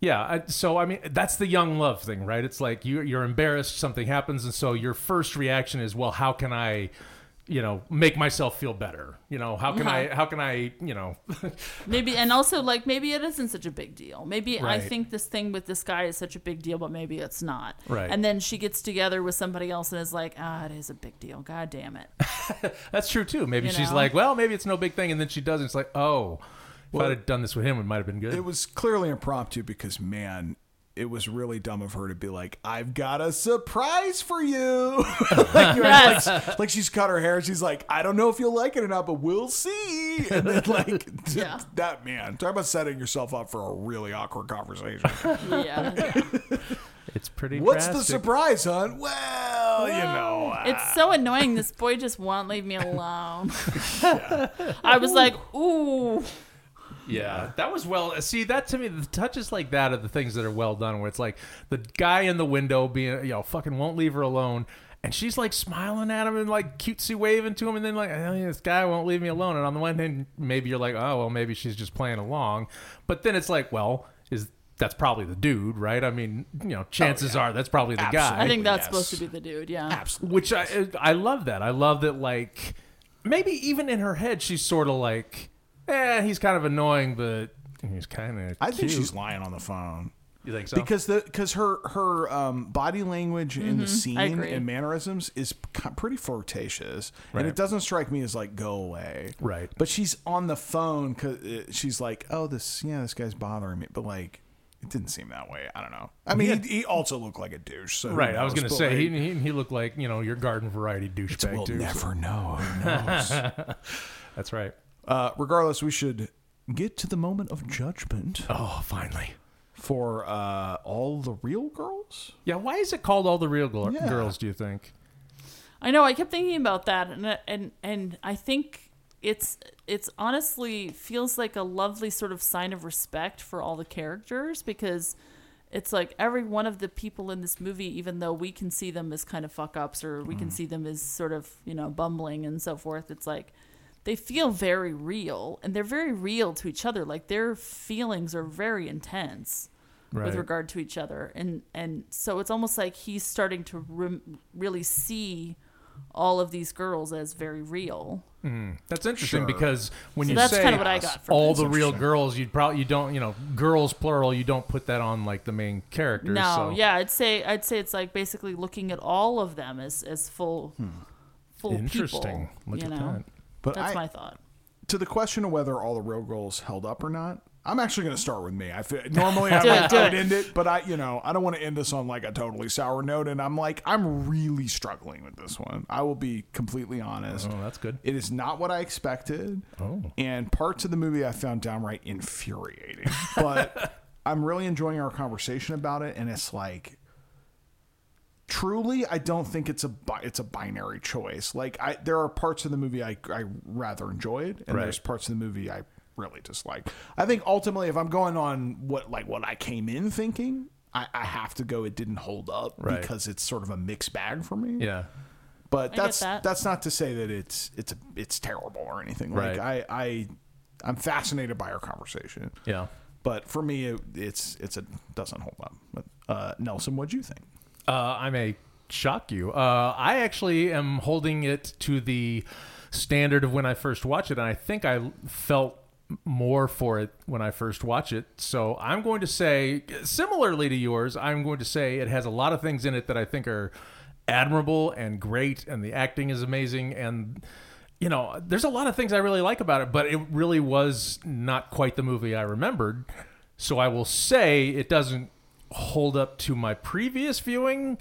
yeah, I, so I mean that's the young love thing, right? It's like you you're embarrassed something happens and so your first reaction is, "Well, how can I you know, make myself feel better. You know, how can I how can I, you know, Maybe, and also like maybe it isn't such a big deal. Maybe I think this thing with this guy is such a big deal, but maybe it's not. Right. And then she gets together with somebody else and is like, ah, it is a big deal. God damn it. That's true too. Maybe You she's know? like, well, maybe it's no big thing, and then she does, and it's like, oh, if Well- I'd have done this with him, it might have been good. It was clearly impromptu because man, it was really dumb of her to be like, "I've got a surprise for you." like, you know, Yes. like, like she's cut her hair. She's like, "I don't know if you'll like it or not, but we'll see." And then like Yeah. that man, talk about setting yourself up for a really awkward conversation. Yeah. it's pretty. What's the surprise, hon? Well, you know, uh, It's so annoying. This boy just won't leave me alone. I was like, ooh. Yeah, that was well. See, that to me, the touches like that are the things that are well done. Where it's like the guy in the window being, you know, fucking won't leave her alone, and she's like smiling at him and like cutesy waving to him, and then like, oh, this guy won't leave me alone. And on the one hand, maybe you're like, oh, well, maybe she's just playing along, but then it's like, well, is that's probably the dude, right? I mean, you know, oh, chances are that's probably the guy. I think that's yes. supposed to be the dude. Yeah. Absolutely. Which I I love that. I love that. Like maybe even in her head, she's sort of like, eh, he's kind of annoying, but he's kind of. I think she's lying on the phone. You think so? Because the because her her um, body language in the Mhm, scene agree. and mannerisms is ki- pretty flirtatious, Right. and it doesn't strike me as like go away. Right. But she's on the phone because she's like, oh, this yeah, this guy's bothering me, but like. It didn't seem that way. I don't know. I mean, he, he also looked like a douche. So who right. I was knows? gonna But, say like, he, he he looked like you know your garden variety douchebag we'll too. so- never know. Who knows? That's right. Uh, regardless, we should get to the moment of judgment Oh, finally. for uh, all the real girls. Yeah. Why is it called all the real gl- Yeah. girls? Do you think? I know. I kept thinking about that, and and and I think it's it's honestly feels like a lovely sort of sign of respect for all the characters because it's like every one of the people in this movie, even though we can see them as kind of fuck ups or we can see them as sort of you know bumbling and so forth, it's like they feel very real and they're very real to each other. Like their feelings are very intense Right. with regard to each other and and so it's almost like he's starting to rem- really see all of these girls as very real hmm. That's interesting Sure. because when So you that's say kinda what I got all the real girls, you'd probably you don't you know girls plural. You don't put that on like the main characters. no so. yeah i'd say i'd say it's like basically looking at all of them as as full hmm. full Interesting. people Look you at know that. But that's I, my thought to the question of whether all the real girls held up or not, I'm actually going to start with me. I feel, normally I Do would, it, do I would end it, but I, you know, I don't want to end this on like a totally sour note. And I'm like, I'm really struggling with this one. I will be completely honest. Oh, that's good. It is not what I expected. Oh. And parts of the movie I found downright infuriating. But I'm really enjoying our conversation about it. And it's like, truly, I don't think it's a it's a binary choice. Like, I there are parts of the movie I, I rather enjoyed, and Right. there's parts of the movie I really dislike. I think ultimately, if I'm going on what like what I came in thinking. I, I have to go. It didn't hold up Right. because it's sort of a mixed bag for me. Yeah. But get that's that. that's not to say that it's it's a, it's terrible or anything. Like Right. I I I'm fascinated by our conversation. Yeah. But for me, it, it's it's a doesn't hold up. But uh, Nelson, what do you think? Uh, I may shock you. Uh, I actually am holding it to the standard of when I first watched it, and I think I felt more for it when I first watched it. So I'm going to say, similarly to yours, I'm going to say it has a lot of things in it that I think are admirable and great, and the acting is amazing, and you know, there's a lot of things I really like about it, but it really was not quite the movie I remembered. So I will say it doesn't hold up to my previous viewing.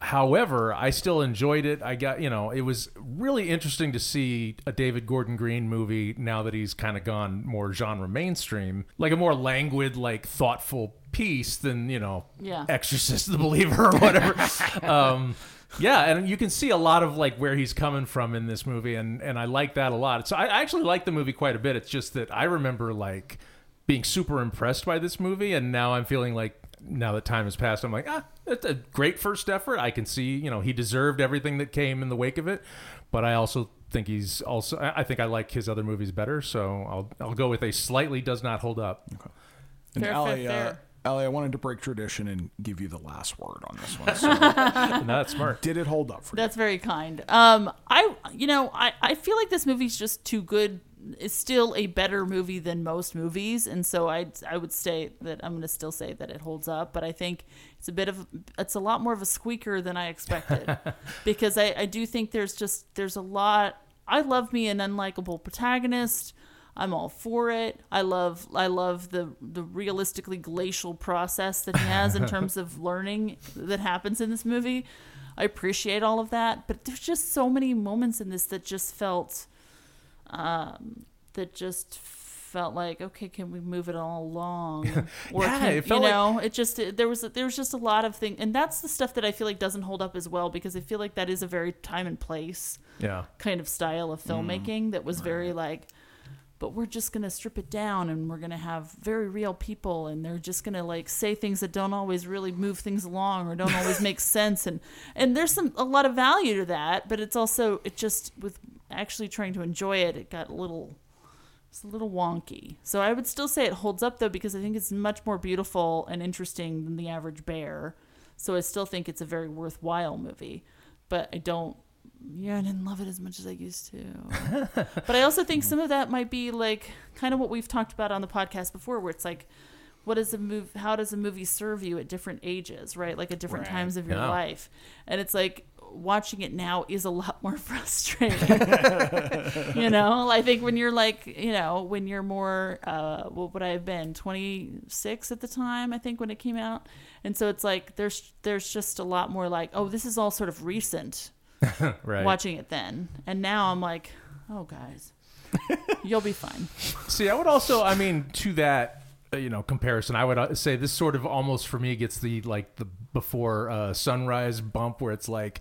However, I still enjoyed it. I got, you know, it was really interesting to see a David Gordon Green movie now that he's kind of gone more genre mainstream, like a more languid, like thoughtful piece than, you know, Yeah. Exorcist the Believer or whatever. um, yeah, and you can see a lot of like where he's coming from in this movie, and and I like that a lot. So I I actually like the movie quite a bit. It's just that I remember like being super impressed by this movie, and now I'm feeling like now that time has passed, I'm like, ah, that's a great first effort. I can see, you know, he deserved everything that came in the wake of it. But I also think he's also, I I think I like his other movies better. So I'll, I'll go with a slightly does not hold up. And Fair, Ali, fair, uh, fair. Ali, I wanted to break tradition and give you the last word on this one. So no, that's smart. did it hold up for you? That's very kind. Um, I, you know, I, I feel like this movie's just too good. It's still a better movie than most movies, and so I, I would say that I'm going to still say that it holds up. But I think it's a bit of, it's a lot more of a squeaker than I expected, because I, I do think there's just there's a lot. I love me an unlikable protagonist. I'm all for it. I love I love the the realistically glacial process that he has in terms of learning that happens in this movie. I appreciate all of that, but there's just so many moments in this that just felt um that just felt like okay, can we move it all along? Or Yeah, can, it felt you like- know, it just there was there was just a lot of things, and that's the stuff that I feel like doesn't hold up as well because I feel like that is a very time and place Yeah. kind of style of Mm. filmmaking that was very like but we're just going to strip it down and we're going to have very real people and they're just going to like say things that don't always really move things along or don't always make sense and and there's some a lot of value to that but it's also it just with actually trying to enjoy it it got a little it's a little wonky. So I would still say it holds up though because I think it's much more beautiful and interesting than the average bear. So I still think it's a very worthwhile movie. But I don't yeah, I didn't love it as much as I used to. but I also think some of that might be like kind of what we've talked about on the podcast before where it's like what does a move how does a movie serve you at different ages, right? Like at different Right. times of your Yeah. life. And it's like watching it now is a lot more frustrating. You know i think when you're like you know when you're more uh what would i have been 26 at the time i think when it came out. And so it's like there's there's just a lot more like oh this is all sort of recent Right. watching it then. And now i'm like oh guys you'll be fine. See, I would also, I mean, to that, uh, you know, comparison, I would uh, say this sort of almost for me gets the like the before uh, sunrise bump where it's like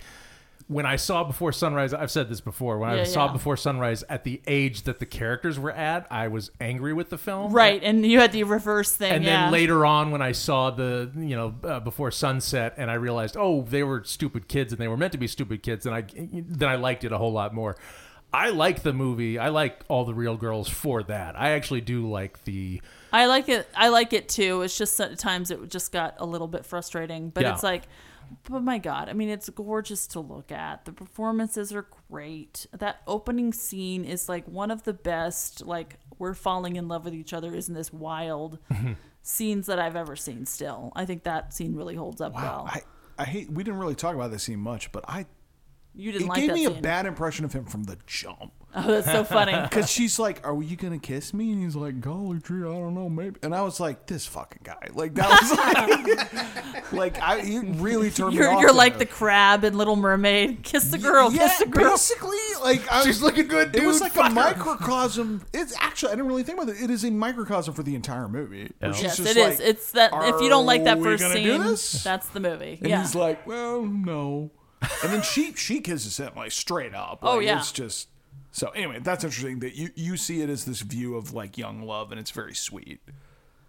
when I saw before sunrise. I've said this before. When I Yeah, saw yeah. before sunrise at the age that the characters were at, I was angry with the film. right and you had the reverse thing And yeah then later on, when I saw the, you know, uh, before sunset, and I realized, oh, they were stupid kids, and they were meant to be stupid kids, and I then I liked it a whole lot more. I like the movie. I like all the real girls for that. I actually do like the. I like it. I like it too. It's just at times it just got a little bit frustrating, but it's like, but my God, I mean, it's gorgeous to look at. The performances are great. That opening scene is like one of the best. Like we're falling in love with each other. Isn't this wild? Mm-hmm. scenes that I've ever seen. Still, I think that scene really holds up Wow, well. I, I hate. We didn't really talk about this scene much, but I. you didn't It like gave me scene. a bad impression of him from the jump. oh, that's so funny. Because she's like, "Are you gonna kiss me?" And he's like, "Golly tree, I don't know, maybe." And I was like, "This fucking guy!" Like that was like, like I he really turned You're off. you're like him. the crab in Little Mermaid. Kiss the girl. Yeah, kiss the girl. basically, like I, She's looking good, It was like Fuck a her. microcosm. It's actually I didn't really think about it. It is a microcosm for the entire movie. where Yeah. Yes, just it is. like, It's that if you don't like that first scene, that's the movie. And yeah. he's like, "Well, no," and then she she kisses him like straight up. Oh, yeah. it's just so. Anyway, that's interesting that you you see it as this view of like young love, and it's very sweet.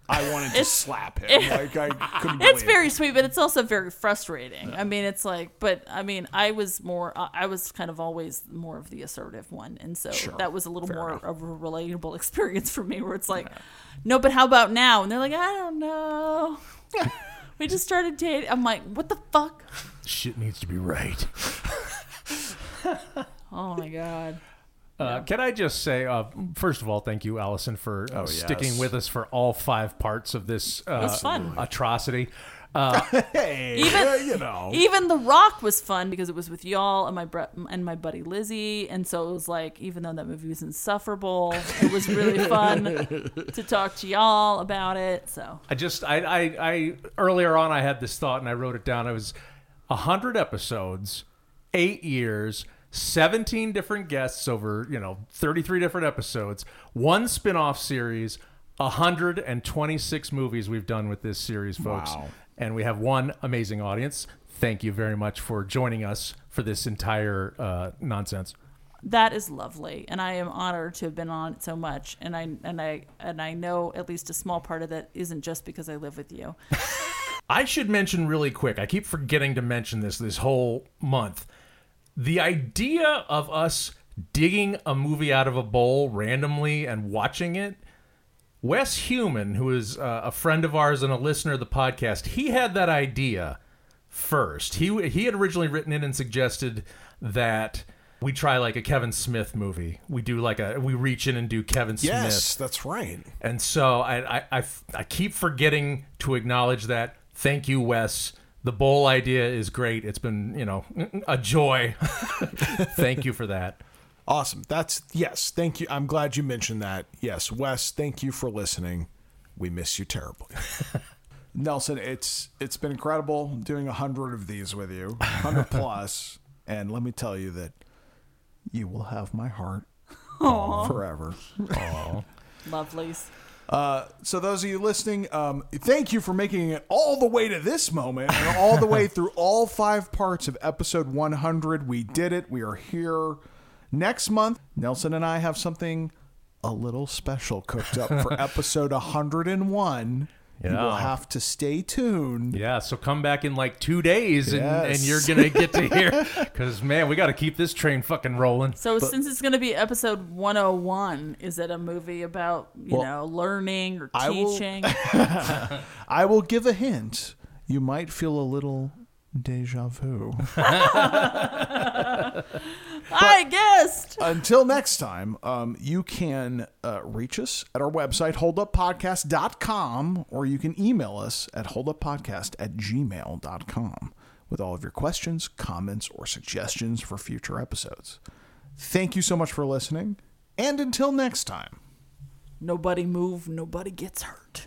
I wanted to slap him. like I couldn't. it's very it. sweet, but it's also very frustrating. I mean, it's like, but I mean, I was more, I I was kind of always more of the assertive one, and so Sure. that was a little Fair more enough. of a relatable experience for me, where it's like, no, but how about now? And they're like, I don't know. we just started dating. I'm like, what the fuck? Shit needs to be right. Oh my god. Uh, Can I just say, uh, first of all, thank you, Allison, for uh, Oh, sticking with us for all five parts of this uh, fun. atrocity. Uh, Hey, Even- uh, you know. Even The Rock was fun because it was with y'all and my bre- and my buddy Lizzie, and so it was like, even though that movie was insufferable, it was really fun to talk to y'all about it. So I just I, I I earlier on I had this thought and I wrote it down. I was a hundred episodes, eight years, seventeen different guests over you know thirty three different episodes, one spin off series, hundred and twenty six movies we've done with this series, folks, Wow. and we have one amazing audience. Thank you very much for joining us for this entire uh, nonsense. that is lovely, and I am honored to have been on it so much. And I and I and I know at least a small part of that isn't just because I live with you. I should mention really quick. I keep forgetting to mention this this whole month. The idea of us digging a movie out of a bowl randomly and watching it. Wes Human, who is uh, a friend of ours and a listener of the podcast, he had that idea first. He he had originally written in and suggested that we try like a Kevin Smith movie. We do like a we reach in and do Kevin Smith. Yes, that's right. And so I, I, I, I keep forgetting to acknowledge that. Thank you, Wes. The bowl idea is great. It's been, you know, a joy. thank you for that. Awesome. That's yes. Thank you. I'm glad you mentioned that. Yes, Wes. Thank you for listening. We miss you terribly. Nelson, it's it's been incredible doing a hundred of these with you, hundred plus, and let me tell you that you will have my heart Aw. forever. Aww. Lovelies. Uh, so those of you listening, um, thank you for making it all the way to this moment and all the way through all five parts of episode 100. We did it. We are here. Next month, Nelson and I have something a little special cooked up for episode 101. You will have to stay tuned. Yeah, so come back in like two days and, and you're going to get to hear. Because, man, we got to keep this train fucking rolling. So since it's going to be episode 101, is it a movie about, you Well, know, learning or I will- teaching? I will give a hint. You might feel a little deja vu. I guessed. Until next time, um, you can uh, reach us at our website, holduppodcast.com, or you can email us at holduppodcast at gmail.com with all of your questions, comments, or suggestions for future episodes. Thank you so much for listening, and until next time. Nobody move, nobody gets hurt.